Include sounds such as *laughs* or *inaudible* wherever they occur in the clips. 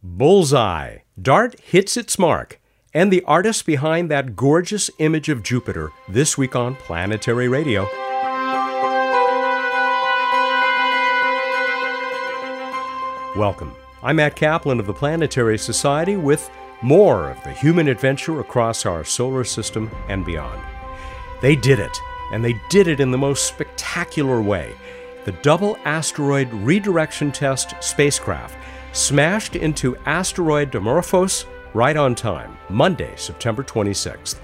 Bullseye. DART hits its mark. And the artist behind that gorgeous image of Jupiter this week on Planetary Radio. Welcome. I'm Matt Kaplan of the Planetary Society with more of the human adventure across our solar system and beyond. They did it, and they did it in the most spectacular way. The Double Asteroid Redirection Test spacecraft smashed into asteroid Dimorphos right on time, Monday, September 26th.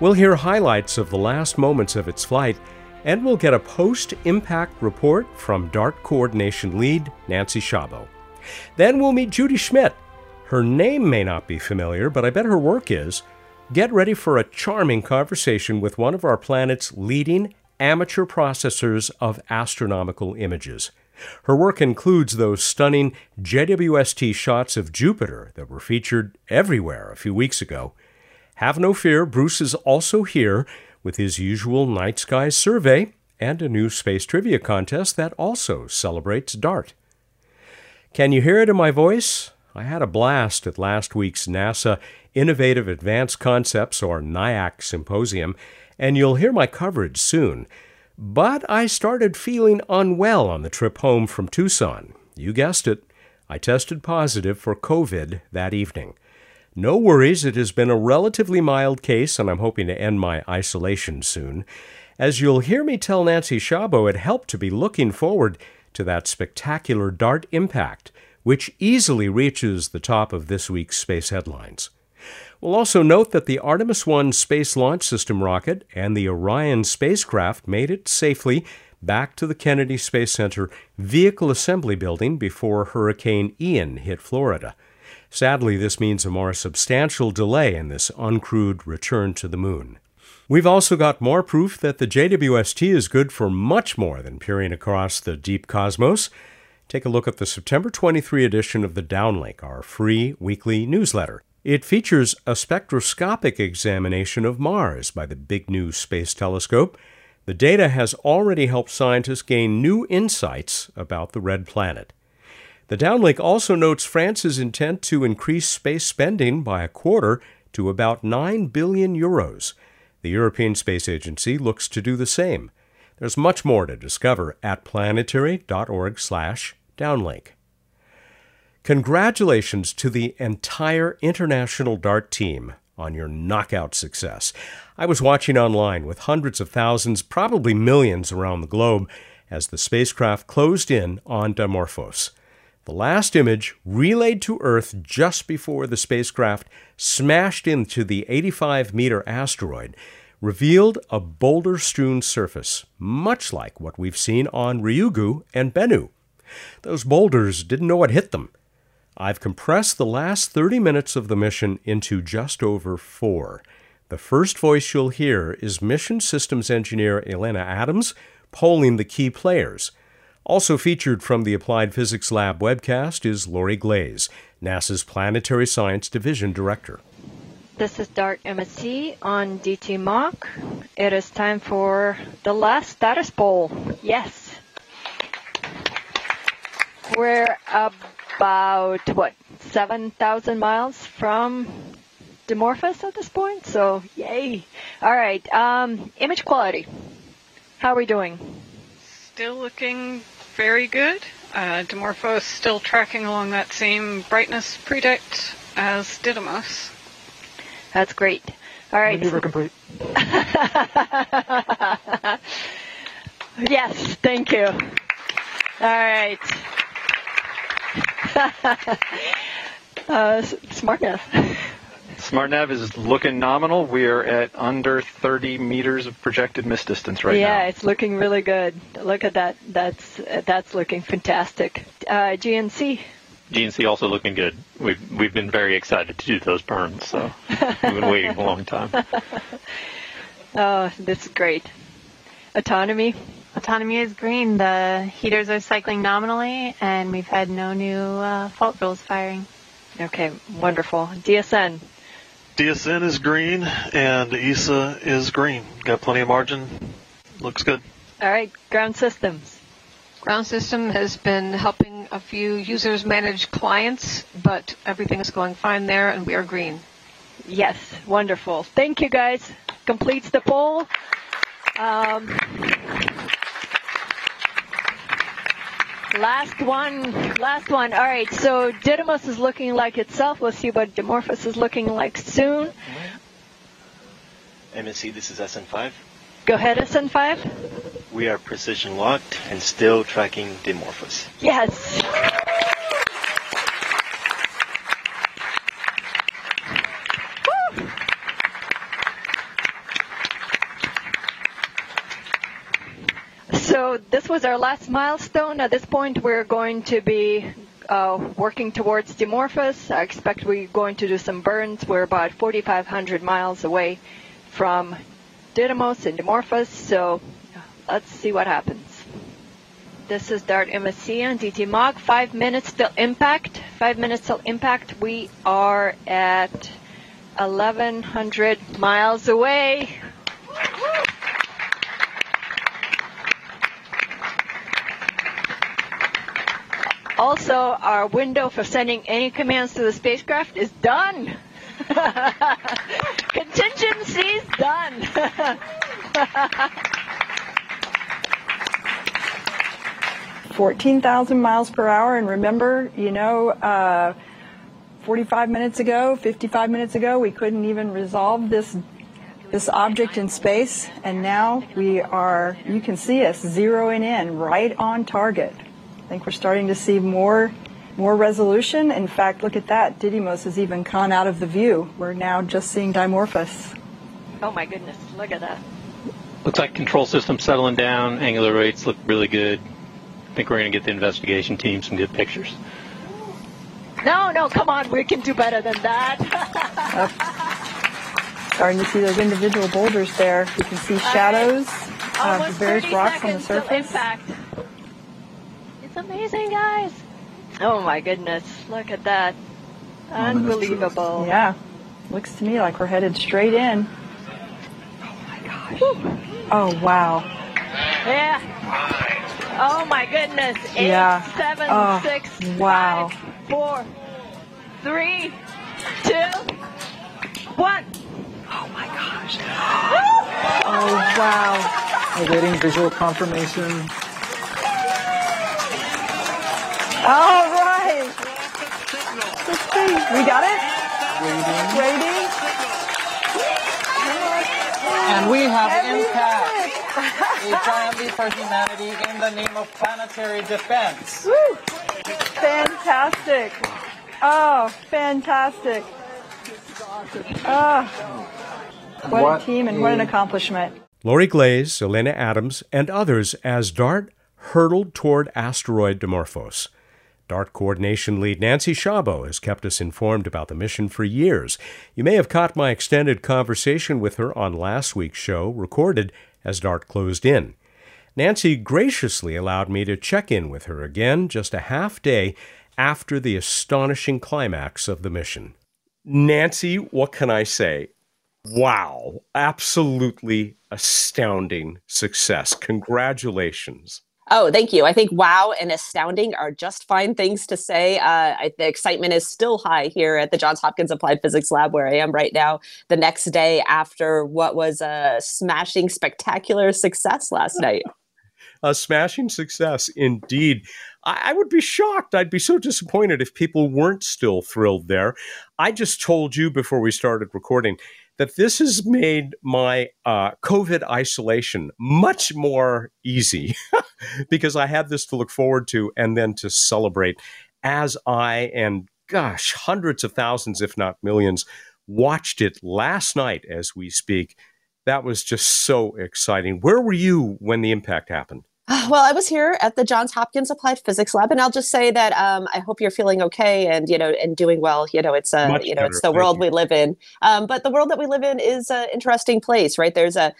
We'll hear highlights of the last moments of its flight, and we'll get a post impact report from DART coordination lead Nancy Chabot. Then we'll meet Judy Schmidt. Her name may not be familiar, but I bet her work is. Get ready for a charming conversation with one of our planet's leading amateur processors of astronomical images. Her work includes those stunning JWST shots of Jupiter that were featured everywhere a few weeks ago. Have no fear, Bruce is also here with his usual night sky survey and a new space trivia contest that also celebrates DART. Can you hear it in my voice? I had a blast at last week's NASA Innovative Advanced Concepts, or NIAC, symposium, and you'll hear my coverage soon. But I started feeling unwell on the trip home from Tucson. You guessed it, I tested positive for COVID that evening. No worries, it has been a relatively mild case, and I'm hoping to end my isolation soon. As you'll hear me tell Nancy Chabot, it helped to be looking forward to that spectacular DART impact, which easily reaches the top of this week's space headlines. We'll also note that the Artemis 1 Space Launch System rocket and the Orion spacecraft made it safely back to the Kennedy Space Center Vehicle Assembly Building before Hurricane Ian hit Florida. Sadly, this means a more substantial delay in this uncrewed return to the moon. We've also got more proof that the JWST is good for much more than peering across the deep cosmos. Take a look at the September 23 edition of the Downlink, our free weekly newsletter. It features a spectroscopic examination of Mars by the Big New Space Telescope. The data has already helped scientists gain new insights about the red planet. The downlink also notes France's intent to increase space spending by a quarter to about 9 billion euros. The European Space Agency looks to do the same. There's much more to discover at planetary.org/downlink. Congratulations to the entire international DART team on your knockout success. I was watching online with hundreds of thousands, probably millions around the globe, as the spacecraft closed in on Dimorphos. The last image, relayed to Earth just before the spacecraft smashed into the 85 meter asteroid, revealed a boulder strewn surface, much like what we've seen on Ryugu and Bennu. Those boulders didn't know what hit them. I've compressed the last 30 minutes of the mission into just over four. The first voice you'll hear is Mission Systems Engineer Elena Adams polling the key players. Also featured from the Applied Physics Lab webcast is Lori Glaze, NASA's Planetary Science Division Director. This is DART MSC on DT Mach. It is time for the last status poll. Yes. We're about, what, 7,000 miles from Dimorphos at this point? So, yay. All right. Um, image quality. How are we doing? Still looking very good. Uh, Dimorphos still tracking along that same brightness predict as Didymos. That's great. All right. Maneuver complete. *laughs* yes, thank you. All right. Uh, SmartNav. SmartNav is looking nominal. We are at under 30 meters of projected miss distance right yeah, now. Yeah, it's looking really good. Look at that. That's that's looking fantastic. Uh, GNC. GNC also looking good. We've we've been very excited to do those burns, so we've been waiting a long time. *laughs* Oh, this is great. Autonomy. Autonomy is green. The heaters are cycling nominally, and we've had no new uh, fault rules firing. Okay, wonderful. DSN. DSN is green, and ESA is green. Got plenty of margin. Looks good. All right, ground systems. Ground system has been helping a few users manage clients, but everything is going fine there and we are green. Yes, wonderful. Thank you guys. Completes the poll. Um, last one, last one. All right, so Didymos is looking like itself. We'll see what Dimorphos is looking like soon. MSC, this is SN5. Go ahead, SN5. We are precision locked and still tracking Dimorphos. Yes. So this was our last milestone. At this point, we're going to be uh, working towards Dimorphos. I expect we're going to do some burns. We're about 4,500 miles away from Didymos and Dimorphos, so let's see what happens. This is Dart MSC and DT Mog. Five minutes till impact. Five minutes till impact. We are at 1,100 miles away. Also, our window for sending any commands to the spacecraft is done. *laughs* Contingency's done. *laughs* Fourteen thousand miles per hour, and remember, you know, uh, forty-five minutes ago, fifty-five minutes ago, we couldn't even resolve this this object in space, and now we are. You can see us zeroing in right on target. I think we're starting to see more more resolution. In fact, look at that. Didymos has even gone out of the view. We're now just seeing Dimorphos. Oh my goodness, look at that. Looks like control system settling down. Angular rates look really good. I think we're going to get the investigation team some good pictures. No, no, come on, we can do better than that. *laughs* Starting to see those individual boulders there. You can see shadows of the uh, various rocks on the surface. Impact. It's amazing, guys. Oh my goodness, look at that. Unbelievable. Yeah. Looks to me like we're headed straight in. Oh my gosh. Oh, wow. Yeah. Oh my goodness. Eight, Yeah. seven, Oh, six, wow. five, four, three, two, one. Oh my gosh. *gasps* Oh, wow. *laughs* Awaiting visual confirmation. All right. Let's see. We got it? Waiting. And we have And we impact. a giant for humanity in the name of planetary defense. Woo. Fantastic. Oh, fantastic. Oh, what, What a team and what an accomplishment. Lori Glaze, Elena Adams, and others as DART hurtled toward asteroid Dimorphos. DART coordination lead Nancy Chabot has kept us informed about the mission for years. You may have caught my extended conversation with her on last week's show, recorded as DART closed in. Nancy graciously allowed me to check in with her again just a half day after the astonishing climax of the mission. Nancy, what can I say? Wow, absolutely astounding success. Congratulations. Oh, thank you. I think wow and astounding are just fine things to say. Uh, I, the excitement is still high here at the Johns Hopkins Applied Physics Lab, where I am right now, the next day after what was a smashing, spectacular success last *laughs* night. A smashing success indeed. I, I would be shocked. I'd be so disappointed if people weren't still thrilled there. I just told you before we started recording that this has made my uh, COVID isolation much more easy *laughs* because I had this to look forward to and then to celebrate as I and gosh, hundreds of thousands, if not millions, watched it last night as we speak. That was just so exciting. Where were you when the impact happened? *sighs* Well, I was here at the Johns Hopkins Applied Physics Lab, and I'll just say that um, I hope you're feeling okay and you know and doing well. You know, it's a Much you know it's the world you. we live in. Um, but the world that we live in is an interesting place, right? There's a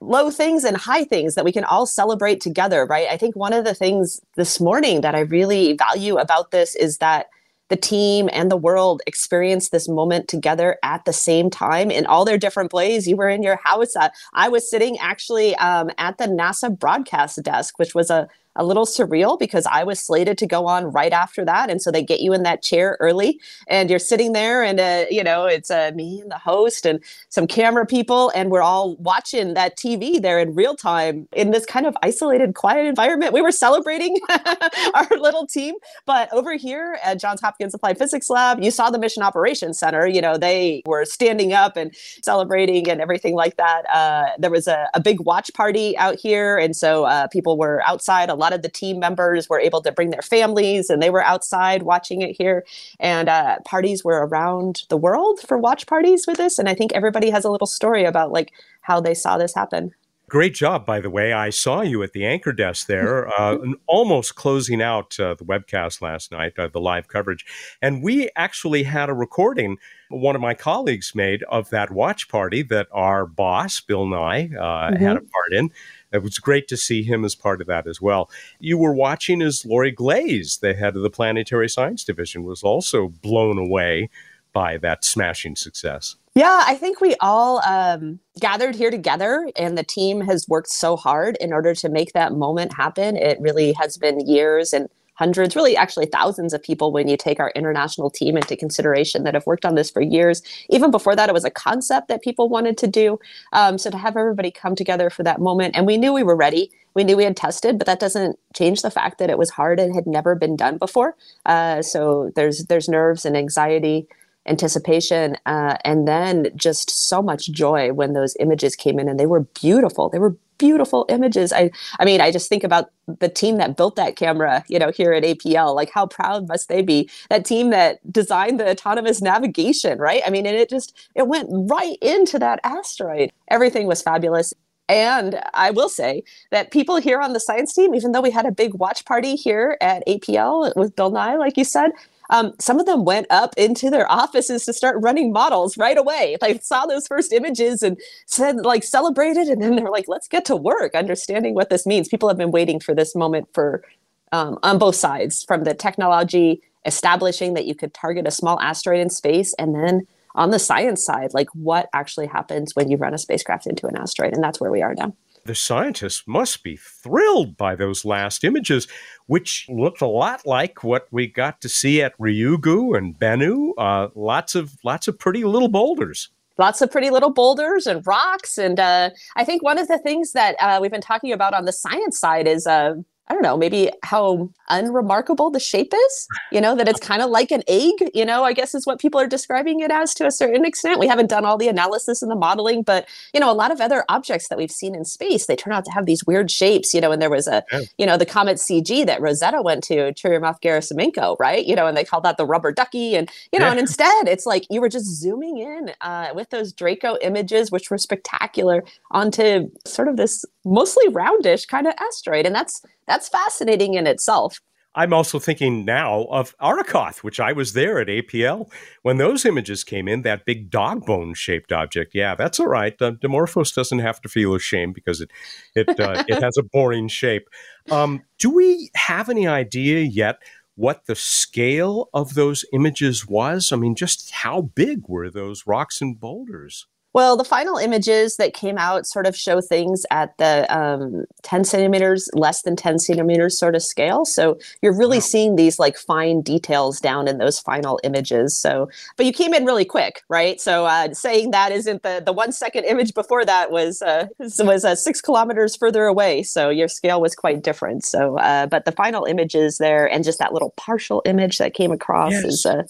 low things and high things that we can all celebrate together, right? I think one of the things this morning that I really value about this is that the team and the world experience this moment together at the same time in all their different ways. You were in your house. I was sitting actually um, at the NASA broadcast desk, which was a a little surreal because I was slated to go on right after that. And so they get you in that chair early and you're sitting there and, uh, you know, it's uh, me and the host and some camera people. And we're all watching that TV there in real time in this kind of isolated, quiet environment. We were celebrating *laughs* our little team. But over here at Johns Hopkins Applied Physics Lab, you saw the Mission Operations Center. You know, they were standing up and celebrating and everything like that. Uh, there was a, a, big watch party out here. And so uh, people were outside. A lot of the team members were able to bring their families and they were outside watching it here. And uh, parties were around the world for watch parties with this. And I think everybody has a little story about like how they saw this happen. Great job, by the way. I saw you at the anchor desk there, *laughs* uh, almost closing out uh, the webcast last night, uh, the live coverage. And we actually had a recording one of my colleagues made of that watch party that our boss, Bill Nye, uh, mm-hmm. had a part in. It was great to see him as part of that as well. You were watching as Lori Glaze, the head of the Planetary Science Division, was also blown away by that smashing success. Yeah, I think we all um, gathered here together, and the team has worked so hard in order to make that moment happen. It really has been years and hundreds, really actually thousands of people when you take our international team into consideration that have worked on this for years. Even before that, it was a concept that people wanted to do. Um, so to have everybody come together for that moment, and we knew we were ready. We knew we had tested, but that doesn't change the fact that it was hard and had never been done before. Uh, so there's there's nerves and anxiety anticipation uh, and then just so much joy when those images came in and they were beautiful. They were beautiful images. I i mean i just think about the team that built that camera you know here at apl like how proud must they be? That team that designed the autonomous navigation right? I mean and it just it went right into that asteroid. Everything was fabulous. And I will say that people here on the science team, even though we had a big watch party here at APL with Bill Nye, like you said, um, some of them went up into their offices to start running models right away. Like saw those first images and said like celebrated, and then they're like, let's get to work, understanding what this means. People have been waiting for this moment for um, on both sides, from the technology establishing that you could target a small asteroid in space, and then on the science side, like what actually happens when you run a spacecraft into an asteroid, and that's where we are now the scientists must be thrilled by those last images, which looked a lot like what we got to see at Ryugu and Bennu. Uh, lots of lots of pretty little boulders. Lots of pretty little boulders and rocks, and uh, I think one of the things that uh, we've been talking about on the science side is uh, I don't know, maybe how unremarkable the shape is, you know, that it's *laughs* kind of like an egg, you know, I guess is what people are describing it as to a certain extent. We haven't done all the analysis and the modeling, but, you know, a lot of other objects that we've seen in space, they turn out to have these weird shapes, you know, and there was a, yeah. you know, the comet CG that Rosetta went to, Churyumov-Gerasimenko, right? You know, and they called that the rubber ducky. And, you know, yeah. and instead it's like you were just zooming in uh, with those Draco images, which were spectacular, onto sort of this mostly roundish kind of asteroid. And that's, that's fascinating in itself. I'm also thinking now of Arrokoth, which I was there at APL when those images came in. That big dog bone shaped object. Yeah, that's all right. Uh, Dimorphos doesn't have to feel ashamed because it it uh, *laughs* it has a boring shape. Um, do we have any idea yet what the scale of those images was? I mean, just how big were those rocks and boulders? Well, the final images that came out sort of show things at the um, 10 centimeters, less than 10 centimeters sort of scale. So you're really wow. seeing these like fine details down in those final images. So, but you came in really quick, right? So uh, saying that isn't the the one second image before that was uh, *laughs* was uh, six kilometers further away. So your scale was quite different. So, uh, but the final images there and just that little partial image that came across yes. is uh,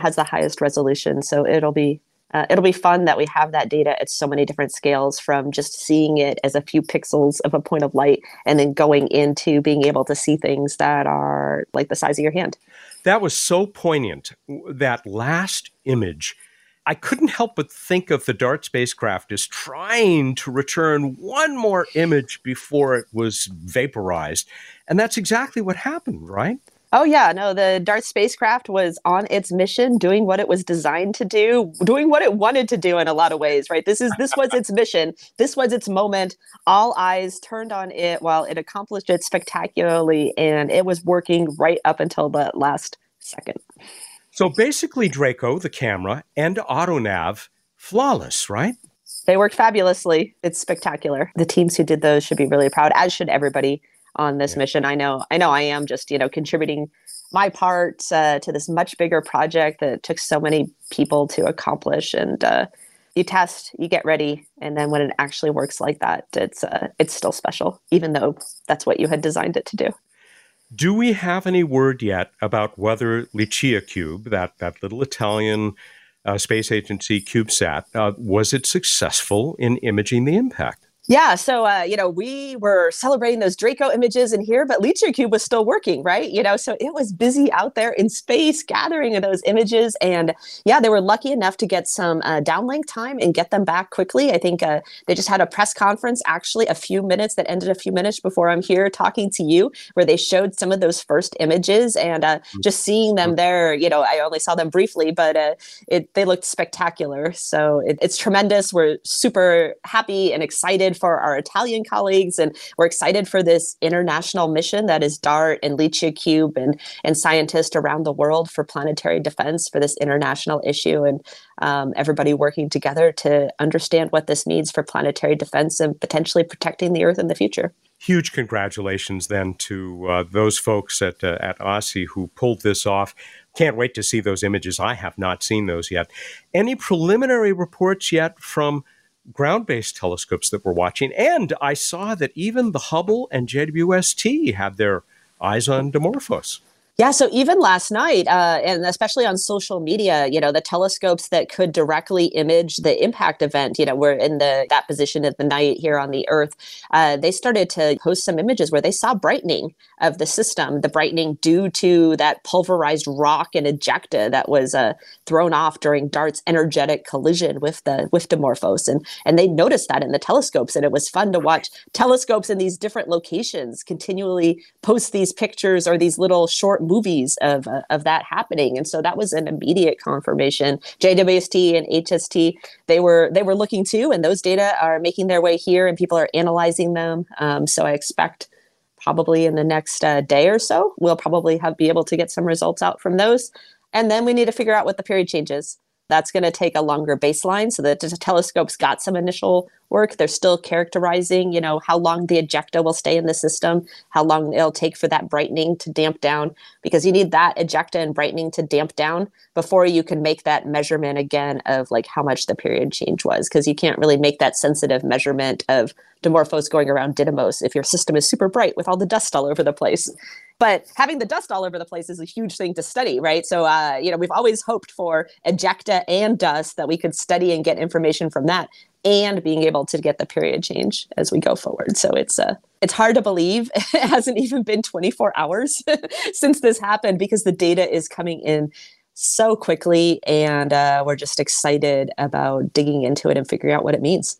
has the highest resolution. So it'll be uh, it'll be fun that we have that data at so many different scales from just seeing it as a few pixels of a point of light and then going into being able to see things that are like the size of your hand. That was so poignant. That last image. I couldn't help but think of the DART spacecraft as trying to return one more image before it was vaporized. And that's exactly what happened, right? Oh yeah, no, the DART spacecraft was on its mission, doing what it was designed to do, doing what it wanted to do in a lot of ways, right? This is this was its mission. This was its moment. All eyes turned on it while it accomplished it spectacularly and it was working right up until the last second. So basically Draco, the camera, and AutoNav flawless, right? They worked fabulously. It's spectacular. The teams who did those should be really proud, as should everybody on this yeah. mission. I know, I know, I am just you know contributing my part uh, to this much bigger project that took so many people to accomplish. And uh, you test, you get ready, and then when it actually works like that, it's uh, it's still special, even though that's what you had designed it to do. Do we have any word yet about whether LiCiACube, that that little Italian uh, space agency CubeSat, uh, was it successful in imaging the impact? Yeah, so uh, you know, we were celebrating those Draco images in here, but LiCiACube was still working, right? You know, so it was busy out there in space gathering those images, and yeah, they were lucky enough to get some uh, downlink time and get them back quickly. I think uh, they just had a press conference, actually, a few minutes that ended a few minutes before I'm here talking to you, where they showed some of those first images, and uh, mm. just seeing them there, you know, I only saw them briefly, but uh, it they looked spectacular. So it, it's tremendous. We're super happy and excited excited for our Italian colleagues, and we're excited for this international mission that is DART and LiCiACube and, and scientists around the world for planetary defense for this international issue, and um, everybody working together to understand what this means for planetary defense and potentially protecting the Earth in the future huge congratulations then to uh, those folks at uh, at ASI who pulled this off. Can't wait to see those images. I have not seen those yet. Any preliminary reports yet from ground based telescopes that we're watching. And I saw that even the Hubble and JWST have their eyes on Dimorphos. Yeah, so even last night, uh, and especially on social media, you know, the telescopes that could directly image the impact event, you know, we're in the that position at the night here on the Earth. Uh, they started to post some images where they saw brightening of the system, the brightening due to that pulverized rock and ejecta that was uh, thrown off during DART's energetic collision with the with Dimorphos, and and they noticed that in the telescopes, and it was fun to watch telescopes in these different locations continually post these pictures or these little short movies of uh, of that happening, and so that was an immediate confirmation. JWST and HST they were they were looking too, and those data are making their way here, and people are analyzing them. Um, so I expect probably in the next uh, day or so we'll probably have be able to get some results out from those, and then we need to figure out what the period changes. That's going to take a longer baseline so that the telescope's got some initial work. They're still characterizing, you know, how long the ejecta will stay in the system, how long it'll take for that brightening to damp down, because you need that ejecta and brightening to damp down before you can make that measurement again of like how much the period change was, because you can't really make that sensitive measurement of Dimorphos going around Didymos if your system is super bright with all the dust all over the place. But having the dust all over the place is a huge thing to study, right? So, uh, you know, we've always hoped for ejecta and dust that we could study and get information from that, and being able to get the period change as we go forward. So it's uh, it's hard to believe *laughs* it hasn't even been 24 hours *laughs* since this happened because the data is coming in so quickly, and uh, we're just excited about digging into it and figuring out what it means.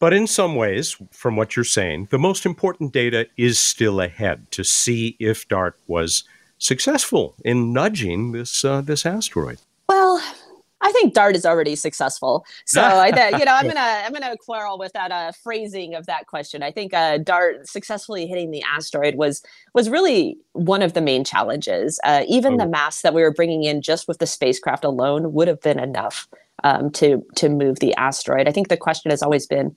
But in some ways, from what you're saying, the most important data is still ahead to see if DART was successful in nudging this uh, this asteroid. Well, I think Dart is already successful. So I *laughs* th- you know, I'm gonna I'm gonna quarrel with that uh, phrasing of that question. I think uh, Dart successfully hitting the asteroid was was really one of the main challenges. Uh, even oh. the mass that we were bringing in just with the spacecraft alone would have been enough um, to to move the asteroid. I think the question has always been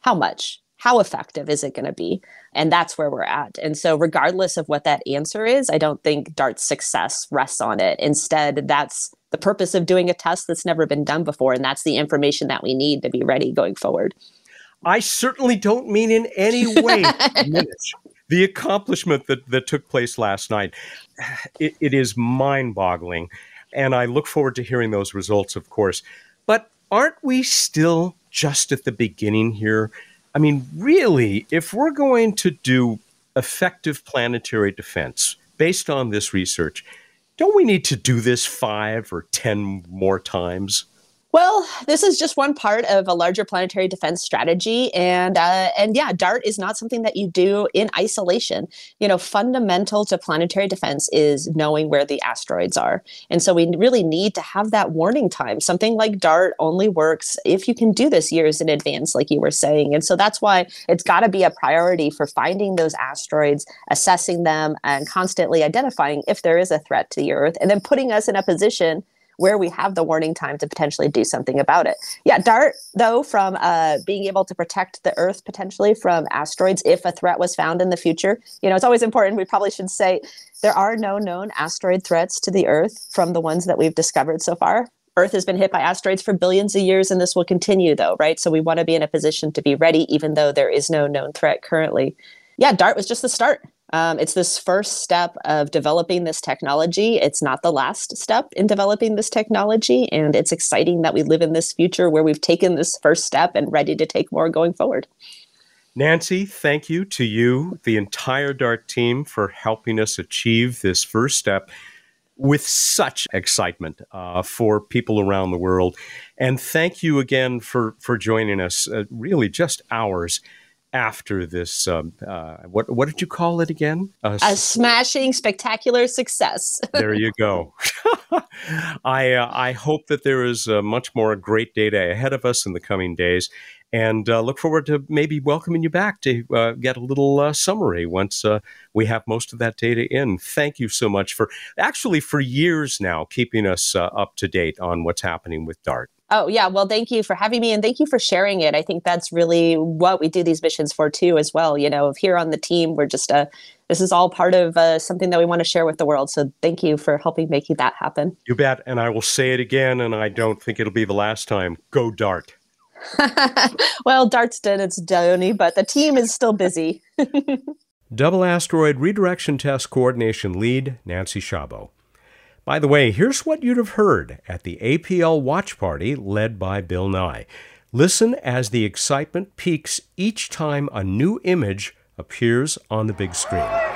how much how effective is it going to be? And that's where we're at. And so regardless of what that answer is i don't think dart's success rests on it. Instead that's the purpose of doing a test that's never been done before and that's the information that we need to be ready going forward. I certainly don't mean in any way *laughs* the accomplishment that, that took place last night. It, it is mind-boggling and i look forward to hearing those results of course. But aren't we still just at the beginning here. I mean, really, if we're going to do effective planetary defense based on this research, don't we need to do this five or 10 more times? Well, this is just one part of a larger planetary defense strategy, and uh, and yeah, DART is not something that you do in isolation. You know, fundamental to planetary defense is knowing where the asteroids are, and so we really need to have that warning time. Something like DART only works if you can do this years in advance, like you were saying, and so that's why it's got to be a priority for finding those asteroids, assessing them, and constantly identifying if there is a threat to the Earth, and then putting us in a position where we have the warning time to potentially do something about it. Yeah, DART, though, from uh, being able to protect the Earth potentially from asteroids if a threat was found in the future. You know, it's always important. We probably should say there are no known asteroid threats to the Earth from the ones that we've discovered so far. Earth has been hit by asteroids for billions of years, and this will continue, though, right? So we want to be in a position to be ready, even though there is no known threat currently. Yeah, DART was just the start. Um, it's this first step of developing this technology. It's not the last step in developing this technology. And it's exciting that we live in this future where we've taken this first step and ready to take more going forward. Nancy, thank you to you, the entire DART team, for helping us achieve this first step with such excitement uh, for people around the world. And thank you again for, for joining us, uh, really just hours after this. Um, uh, what what did you call it again? A, a smashing, spectacular success. *laughs* there you go. *laughs* I uh, I hope that there is uh, much more great data ahead of us in the coming days, and uh, look forward to maybe welcoming you back to uh, get a little uh, summary once we have most of that data in. Thank you so much for actually for years now keeping us up to date on what's happening with DART. Oh, yeah. Well, thank you for having me and thank you for sharing it. I think that's really what we do these missions for, too, as well. You know, if here on the team, we're just a, uh, this is all part of uh, something that we want to share with the world. So thank you for helping making that happen. You bet. And I will say it again, and I don't think it'll be the last time. Go Dart. *laughs* well, Dart's done its journey, but the team is still busy. *laughs* Double Asteroid Redirection Test Coordination Lead, Nancy Chabot. By the way, here's what you'd have heard at the APL watch party led by Bill Nye. Listen as the excitement peaks each time a new image appears on the big screen.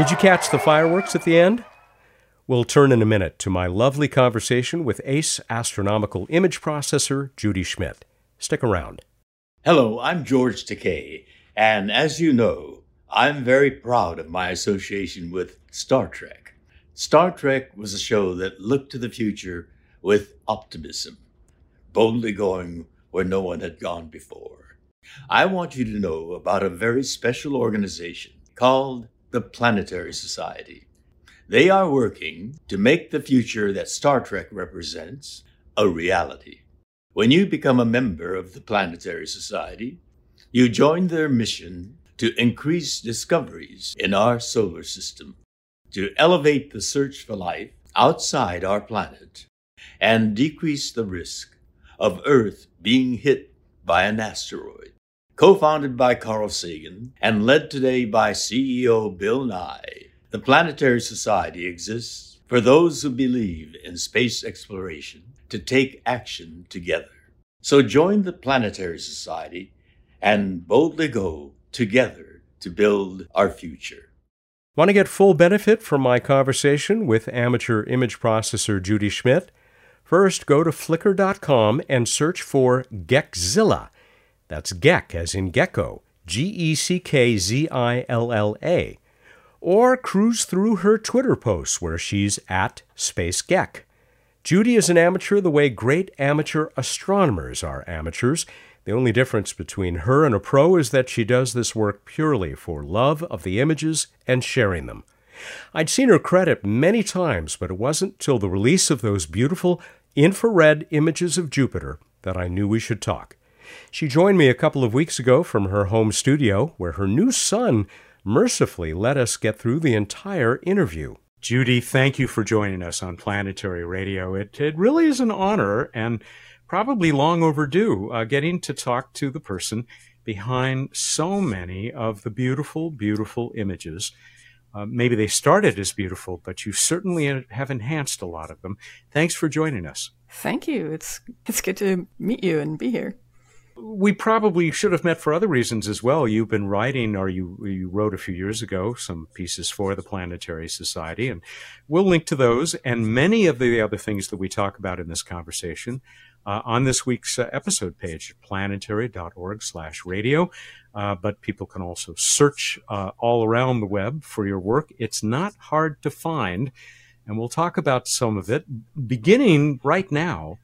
Did you catch the fireworks at the end? We'll turn in a minute to my lovely conversation with ACE astronomical image processor Judy Schmidt. Stick around. Hello, I'm George Takei, and as you know, I'm very proud of my association with Star Trek. Star Trek was a show that looked to the future with optimism, boldly going where no one had gone before. I want you to know about a very special organization called the Planetary Society. They are working to make the future that Star Trek represents a reality. When you become a member of the Planetary Society, you join their mission to increase discoveries in our solar system, to elevate the search for life outside our planet, and decrease the risk of Earth being hit by an asteroid co founded by Carl Sagan and led today by CEO Bill Nye, the Planetary Society exists for those who believe in space exploration to take action together. So join the Planetary Society and boldly go together to build our future. Want to get full benefit from my conversation with amateur image processor Judy Schmidt? First, go to flickr.com and search for Geckzilla that's Geck as in gecko, G E C K Z I L L A. Or cruise through her Twitter posts where she's at Space Geck. Judy is an amateur the way great amateur astronomers are amateurs. The only difference between her and a pro is that she does this work purely for love of the images and sharing them. I'd seen her credit many times, but it wasn't till the release of those beautiful infrared images of Jupiter that I knew we should talk. She joined me a couple of weeks ago from her home studio, where her new son mercifully let us get through the entire interview. Judy, thank you for joining us on Planetary Radio. It, it really is an honor and probably long overdue uh, getting to talk to the person behind so many of the beautiful, beautiful images. Uh, maybe they started as beautiful, but you certainly have enhanced a lot of them. Thanks for joining us. Thank you. It's it's good to meet you and be here. We probably should have met for other reasons as well. You've been writing, or you you wrote a few years ago, some pieces for the Planetary Society, and we'll link to those and many of the other things that we talk about in this conversation uh, on this week's uh, episode page, planetary.org/radio. Uh, but people can also search uh, all around the web for your work. It's not hard to find, and we'll talk about some of it, beginning right now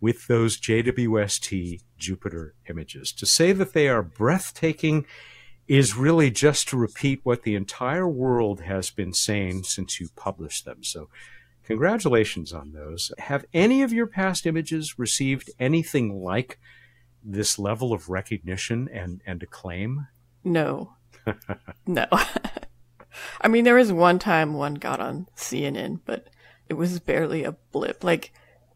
with those JWST Jupiter images. To say that they are breathtaking is really just to repeat what the entire world has been saying since you published them. So, congratulations on those. Have any of your past images received anything like this level of recognition and, and acclaim? No. *laughs* no. *laughs* I mean, there was one time one got on CNN, but it was barely a blip. Like,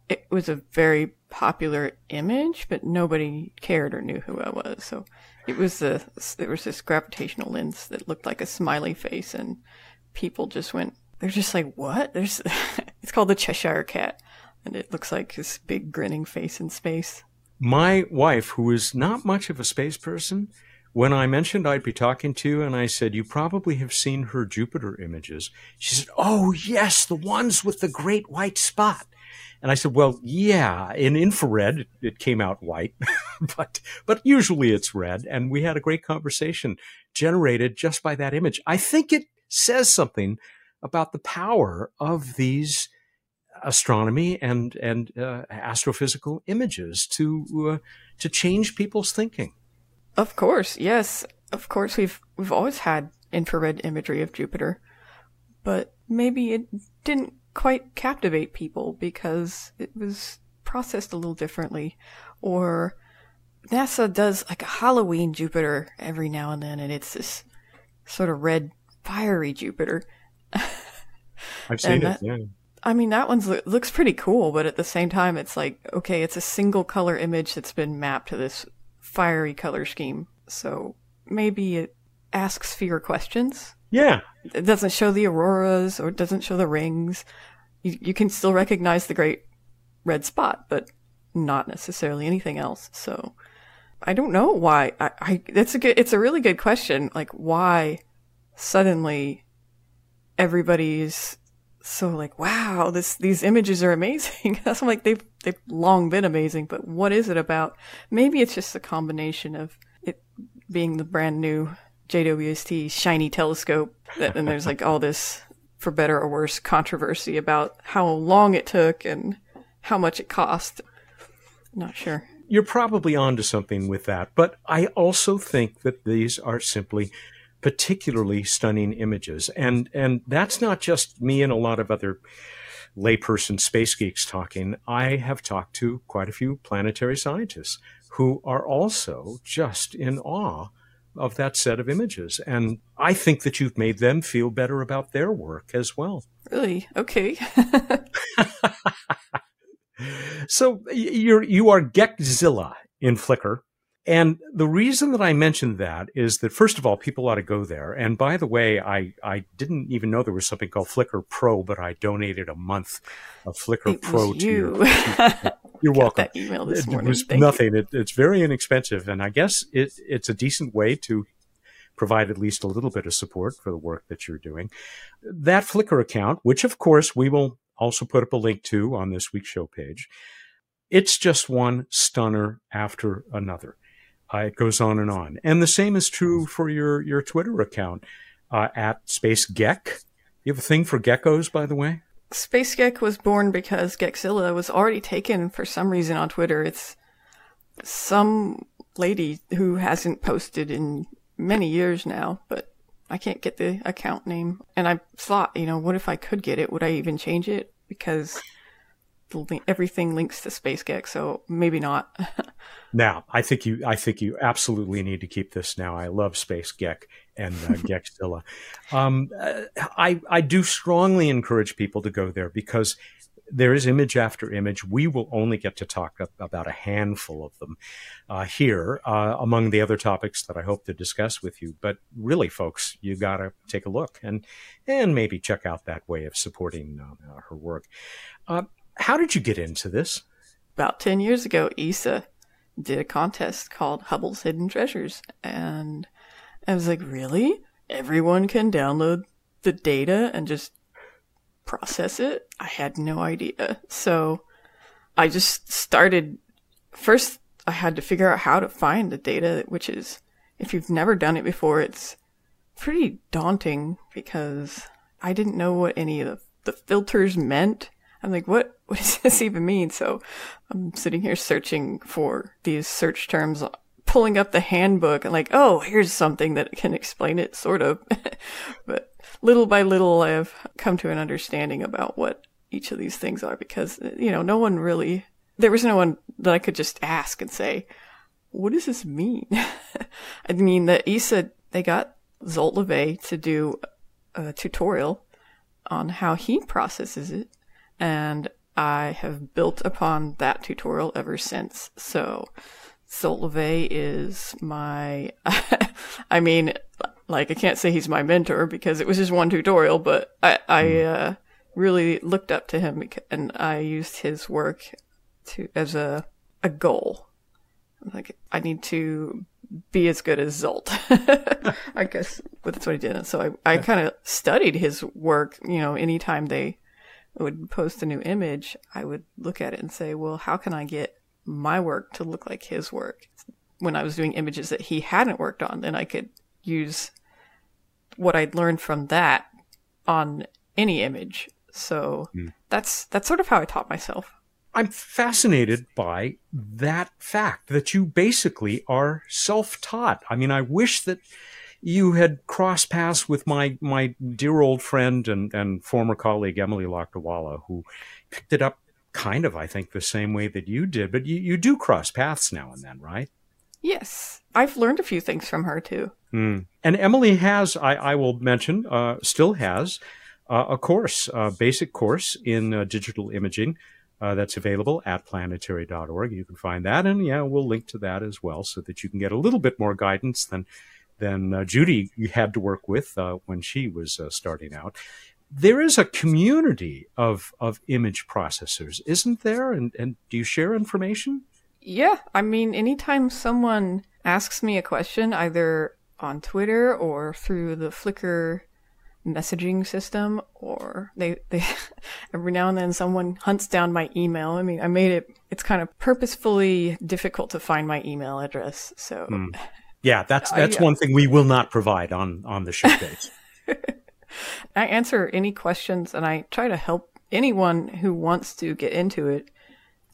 it was a very popular image, but nobody cared or knew who I was. So it was a there was this gravitational lens that looked like a smiley face, and people just went. They're just like, what? There's *laughs* it's called the Cheshire Cat, and it looks like this big grinning face in space. My wife, who is not much of a space person, when I mentioned I'd be talking to you and I said, You probably have seen her Jupiter images, she said, Oh, yes, the ones with the great white spot. And I said, well, yeah, in infrared, it came out white, *laughs* but, but usually it's red. And we had a great conversation generated just by that image. I think it says something about the power of these astronomy and, and uh, astrophysical images to, uh, to change people's thinking. Of course. Yes. Of course. We've, we've always had infrared imagery of Jupiter, but maybe it didn't quite captivate people because it was processed a little differently. Or NASA does like a Halloween Jupiter every now and then, and it's this sort of red, fiery Jupiter. *laughs* I've seen that, it. Yeah. I mean, that one looks pretty cool, but at the same time, it's like okay, it's a single color image that's been mapped to this fiery color scheme. So maybe it asks fewer questions yeah. It doesn't show the auroras or it doesn't show the rings. You, you can still recognize the great red spot, but not necessarily anything else. So I don't know why. I, I that's a good, it's a really good question. Like why suddenly everybody's so like, wow, this, these images are amazing. *laughs* That's like they've, they've long been amazing, but what is it about? Maybe it's just a combination of it being the brand new JWST shiny telescope, and there's like all this, for better or worse, controversy about how long it took and how much it cost. Not sure. You're probably onto something with that, but I also think that these are simply particularly stunning images, and and that's not just me and a lot of other layperson space geeks talking. I have talked to quite a few planetary scientists who are also just in awe of that set of images. And I think that you've made them feel better about their work as well. Really? Okay. *laughs* so you're you are Geckzilla in Flickr. And the reason that I mentioned that is that first of all, people ought to go there. And by the way, I, I didn't even know there was something called Flickr Pro, but I donated a month of Flickr it Pro to you. your. *laughs* You're welcome. That email this it morning. was Thank nothing. It, it's very inexpensive, and I guess it, it's a decent way to provide at least a little bit of support for the work that you're doing. That Flickr account, which of course we will also put up a link to on this week's show page, it's just one stunner after another. Uh, it goes on and on, and the same is true for your your Twitter account uh, at Space Geck. You have a thing for geckos, by the way. Space Geck was born because Geckzilla was already taken for some reason on Twitter. It's some lady who hasn't posted in many years now, but I can't get the account name. And I thought, you know, what if I could get it? Would I even change it? Because everything links to Space Geck, so maybe not. *laughs* now, I think you, I think you absolutely need to keep this. Now, I love Space Geck and uh. Um, I, I do strongly encourage people to go there because there is image after image. We will only get to talk about a handful of them uh, here, uh, among the other topics that I hope to discuss with you. But really, folks, you got to take a look and and maybe check out that way of supporting uh, her work. Uh, how did you get into this? About ten years ago, ESA did a contest called Hubble's Hidden Treasures. And I was like, really? Everyone can download the data and just process it? I had no idea. So I just started. First, I had to figure out how to find the data, which is, if you've never done it before, it's pretty daunting because I didn't know what any of the, filters meant. I'm like, what, *laughs* what does this even mean? So I'm sitting here searching for these search terms, pulling up the handbook and like, oh, here's something that can explain it, sort of. *laughs* but little by little, I have come to an understanding about what each of these things are because, you know, no one really, there was no one that I could just ask and say, what does this mean? *laughs* I mean, the ESA, they got Zolt Levay to do a tutorial on how he processes it. And I have built upon that tutorial ever since. So Zolt Levay is my, *laughs* I mean, like I can't say he's my mentor because it was just one tutorial, but I, I hmm. uh, really looked up to him and I used his work to as a a goal. Like I need to be as good as Zolt. *laughs* *laughs* I guess but that's what he did. And so I, I kind of studied his work. You know, anytime they would post a new image, I would look at it and say, well, how can I get my work to look like his work? When I was doing images that he hadn't worked on, then I could use what I'd learned from that on any image. So mm. that's that's sort of how I taught myself. I'm fascinated by that fact that you basically are self-taught. I mean, I wish that you had crossed paths with my my dear old friend and, and former colleague Emily Lakdawalla, who picked it up kind of, I think, the same way that you did. But you, you do cross paths now and then, right? Yes. I've learned a few things from her too. Mm. And Emily has, I, I will mention, uh, still has uh, a course, a basic course in uh, digital imaging uh, that's available at planetary.org. You can find that, and yeah, we'll link to that as well, so that you can get a little bit more guidance than than uh, Judy had to work with uh, when she was uh, starting out. There is a community of of image processors, isn't there? And and do you share information? Yeah, I mean, anytime someone asks me a question, either on Twitter or through the Flickr messaging system or they they *laughs* every now and then someone hunts down my email i mean i made it it's kind of purposefully difficult to find my email address so mm. yeah that's *laughs* that's one thing we will not provide on on the show *laughs* dates i answer any questions and i try to help anyone who wants to get into it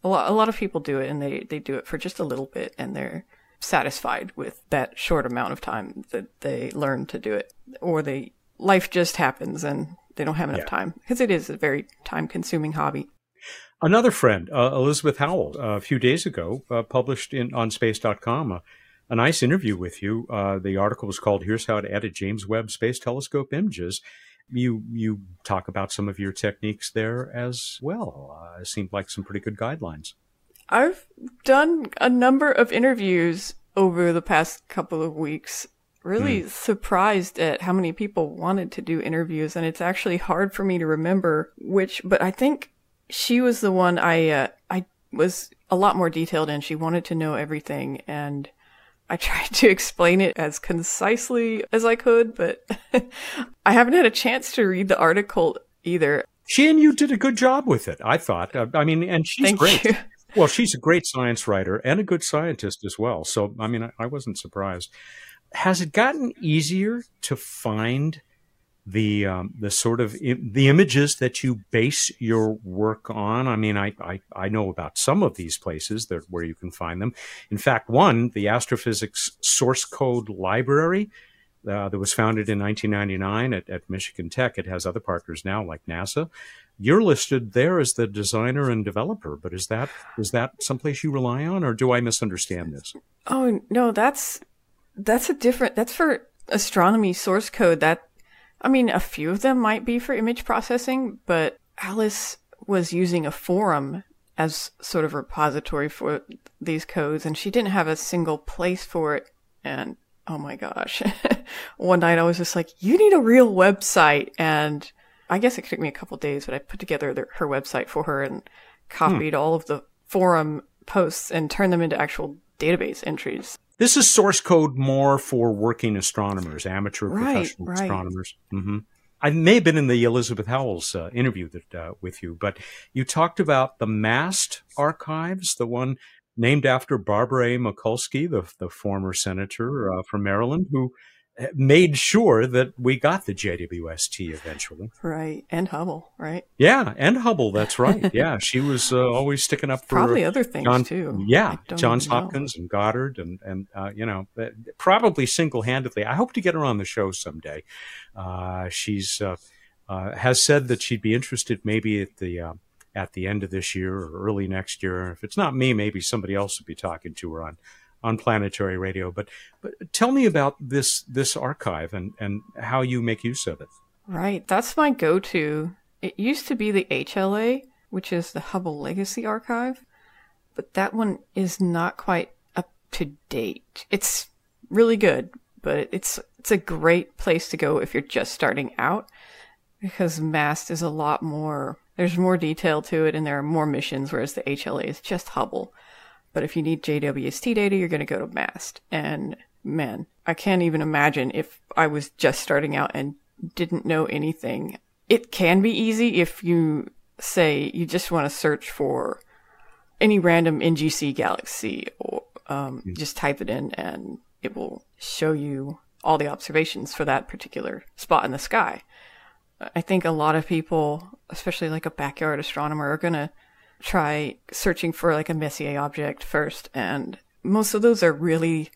a lot a lot of people do it and they they do it for just a little bit and they're satisfied with that short amount of time that they learn to do it or they life just happens and they don't have enough yeah. time because it is a very time consuming hobby. Another friend, uh, Elizabeth Howell, uh, a few days ago, uh, published in on space.com a, a nice interview with you. Uh, the article was called Here's How to Edit James Webb Space Telescope Images. You you talk about some of your techniques there as well. Uh, it seemed like some pretty good guidelines. I've done a number of interviews over the past couple of weeks really mm. surprised at how many people wanted to do interviews and it's actually hard for me to remember which but i think she was the one i uh, i was a lot more detailed and she wanted to know everything and i tried to explain it as concisely as i could but *laughs* i haven't had a chance to read the article either. She and you did a good job with it i thought. Uh, i mean and she's Thank great. you. well she's a great science writer and a good scientist as well so i mean I, I wasn't surprised. Has it gotten easier to find the um, the sort of Im- the images that you base your work on? I mean, I, I, I know about some of these places that where you can find them. In fact, one, the Astrophysics Source Code Library. Uh, that was founded in 1999 at, at Michigan Tech. It has other partners now, like NASA. You're listed there as the designer and developer, but is that is that someplace you rely on, or do I misunderstand this? Oh no, that's that's a different, that's for astronomy source code. That, I mean, a few of them might be for image processing, but Alice was using a forum as sort of repository for these codes, and she didn't have a single place for it. And oh my gosh, *laughs* one night I was just like, you need a real website. And I guess it took me a couple days, but I put together the, her website for her and copied hmm. all of the forum posts and turned them into actual database entries. This is source code more for working astronomers, amateur Right, professional right. astronomers. hmm I may have been in the Elizabeth Howells uh, interview that uh, with you, but you talked about the MAST archives, the one named after Barbara A. Mikulski, the, the former senator uh, from Maryland, who made sure that we got the JWST eventually. Right. And Hubble, right? Yeah, and Hubble. That's right. *laughs* Yeah, she was uh, always sticking up for Probably other things, John- too. Yeah, Johns know. Hopkins and Goddard, and and uh, you know, uh, probably single handedly. I hope to get her on the show someday. Uh, she's uh, uh, has said that she'd be interested maybe at the at the end of this year or early next year. If it's not me, maybe somebody else will be talking to her on on planetary radio. But but tell me about this this archive and and how you make use of it. Right. That's my go to. It used to be the HLA, which is the Hubble Legacy Archive, but that one is not quite up to date. It's really good, but it's it's a great place to go if you're just starting out because MAST is a lot more there's more detail to it and there are more missions whereas the HLA is just Hubble. But if you need JWST data, you're going to go to MAST. And man, I can't even imagine if I was just starting out and didn't know anything. It can be easy if you say you just want to search for any random NGC galaxy or um, just type it in and it will show you all the observations for that particular spot in the sky. I think a lot of people, especially like a backyard astronomer, are going to try searching for like a Messier object first. And most of those are really,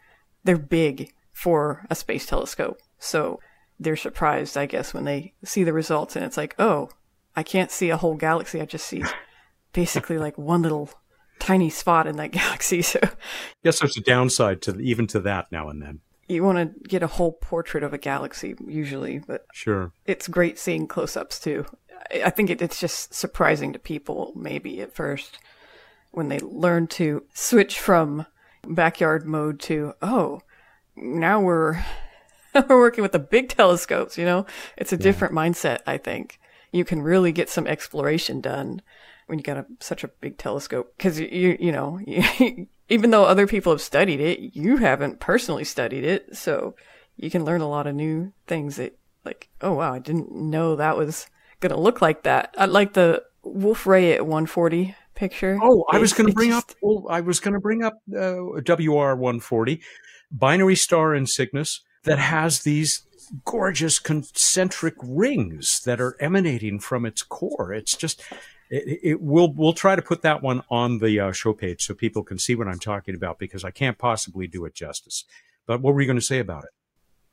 they're big for a space telescope. So they're surprised, I guess, when they see the results and it's like, oh, I can't see a whole galaxy. I just see *laughs* basically like one little tiny spot in that *laughs* galaxy. So yes, there's a downside to even to that now and then. you want to get a whole portrait of a galaxy usually, but Sure. it's great seeing close-ups too. I think it, it's just surprising to people maybe at first when they learn to switch from backyard mode to oh, now we're *laughs* we're working with the big telescopes. You know, it's a different mindset. I think you can really get some exploration done when you got a, such a big telescope because you you know *laughs* even though other people have studied it, you haven't personally studied it, so you can learn a lot of new things that like oh wow I didn't know that was gonna look like that. I like the Wolf-Rayet 140 picture. Oh, I was going to bring just- up. Well, I was going to bring up uh, WR 140, binary star in Cygnus that has these gorgeous concentric rings that are emanating from its core. It's just. It, it we'll we'll try to put that one on the uh, show page so people can see what I'm talking about because I can't possibly do it justice. But what were you going to say about it?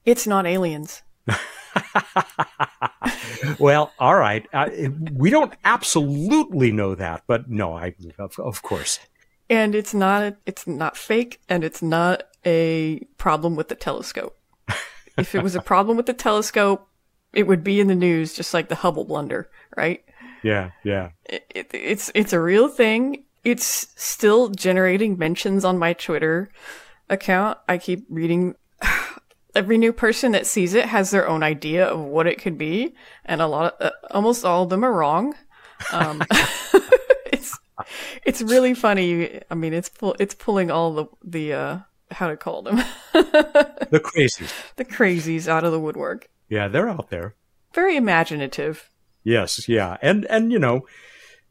It's not aliens. *laughs* well, all right. Uh, we don't absolutely know that, but no, I of, of course. and it's not it's not fake and it's not a problem with the telescope if it was a problem with the telescope it would be in the news just like the hubble blunder right Yeah, yeah. it, it, it's it's a real thing it's still generating mentions on my twitter account i keep reading every new person that sees it has their own idea of what it could be and a lot of uh, almost all of them are wrong um, *laughs* it's it's really funny. I mean, it's pull, it's pulling all the the uh, how to call them The crazies. *laughs* the crazies out of the woodwork. Yeah, they're out there. Very imaginative. Yes, yeah, and and you know,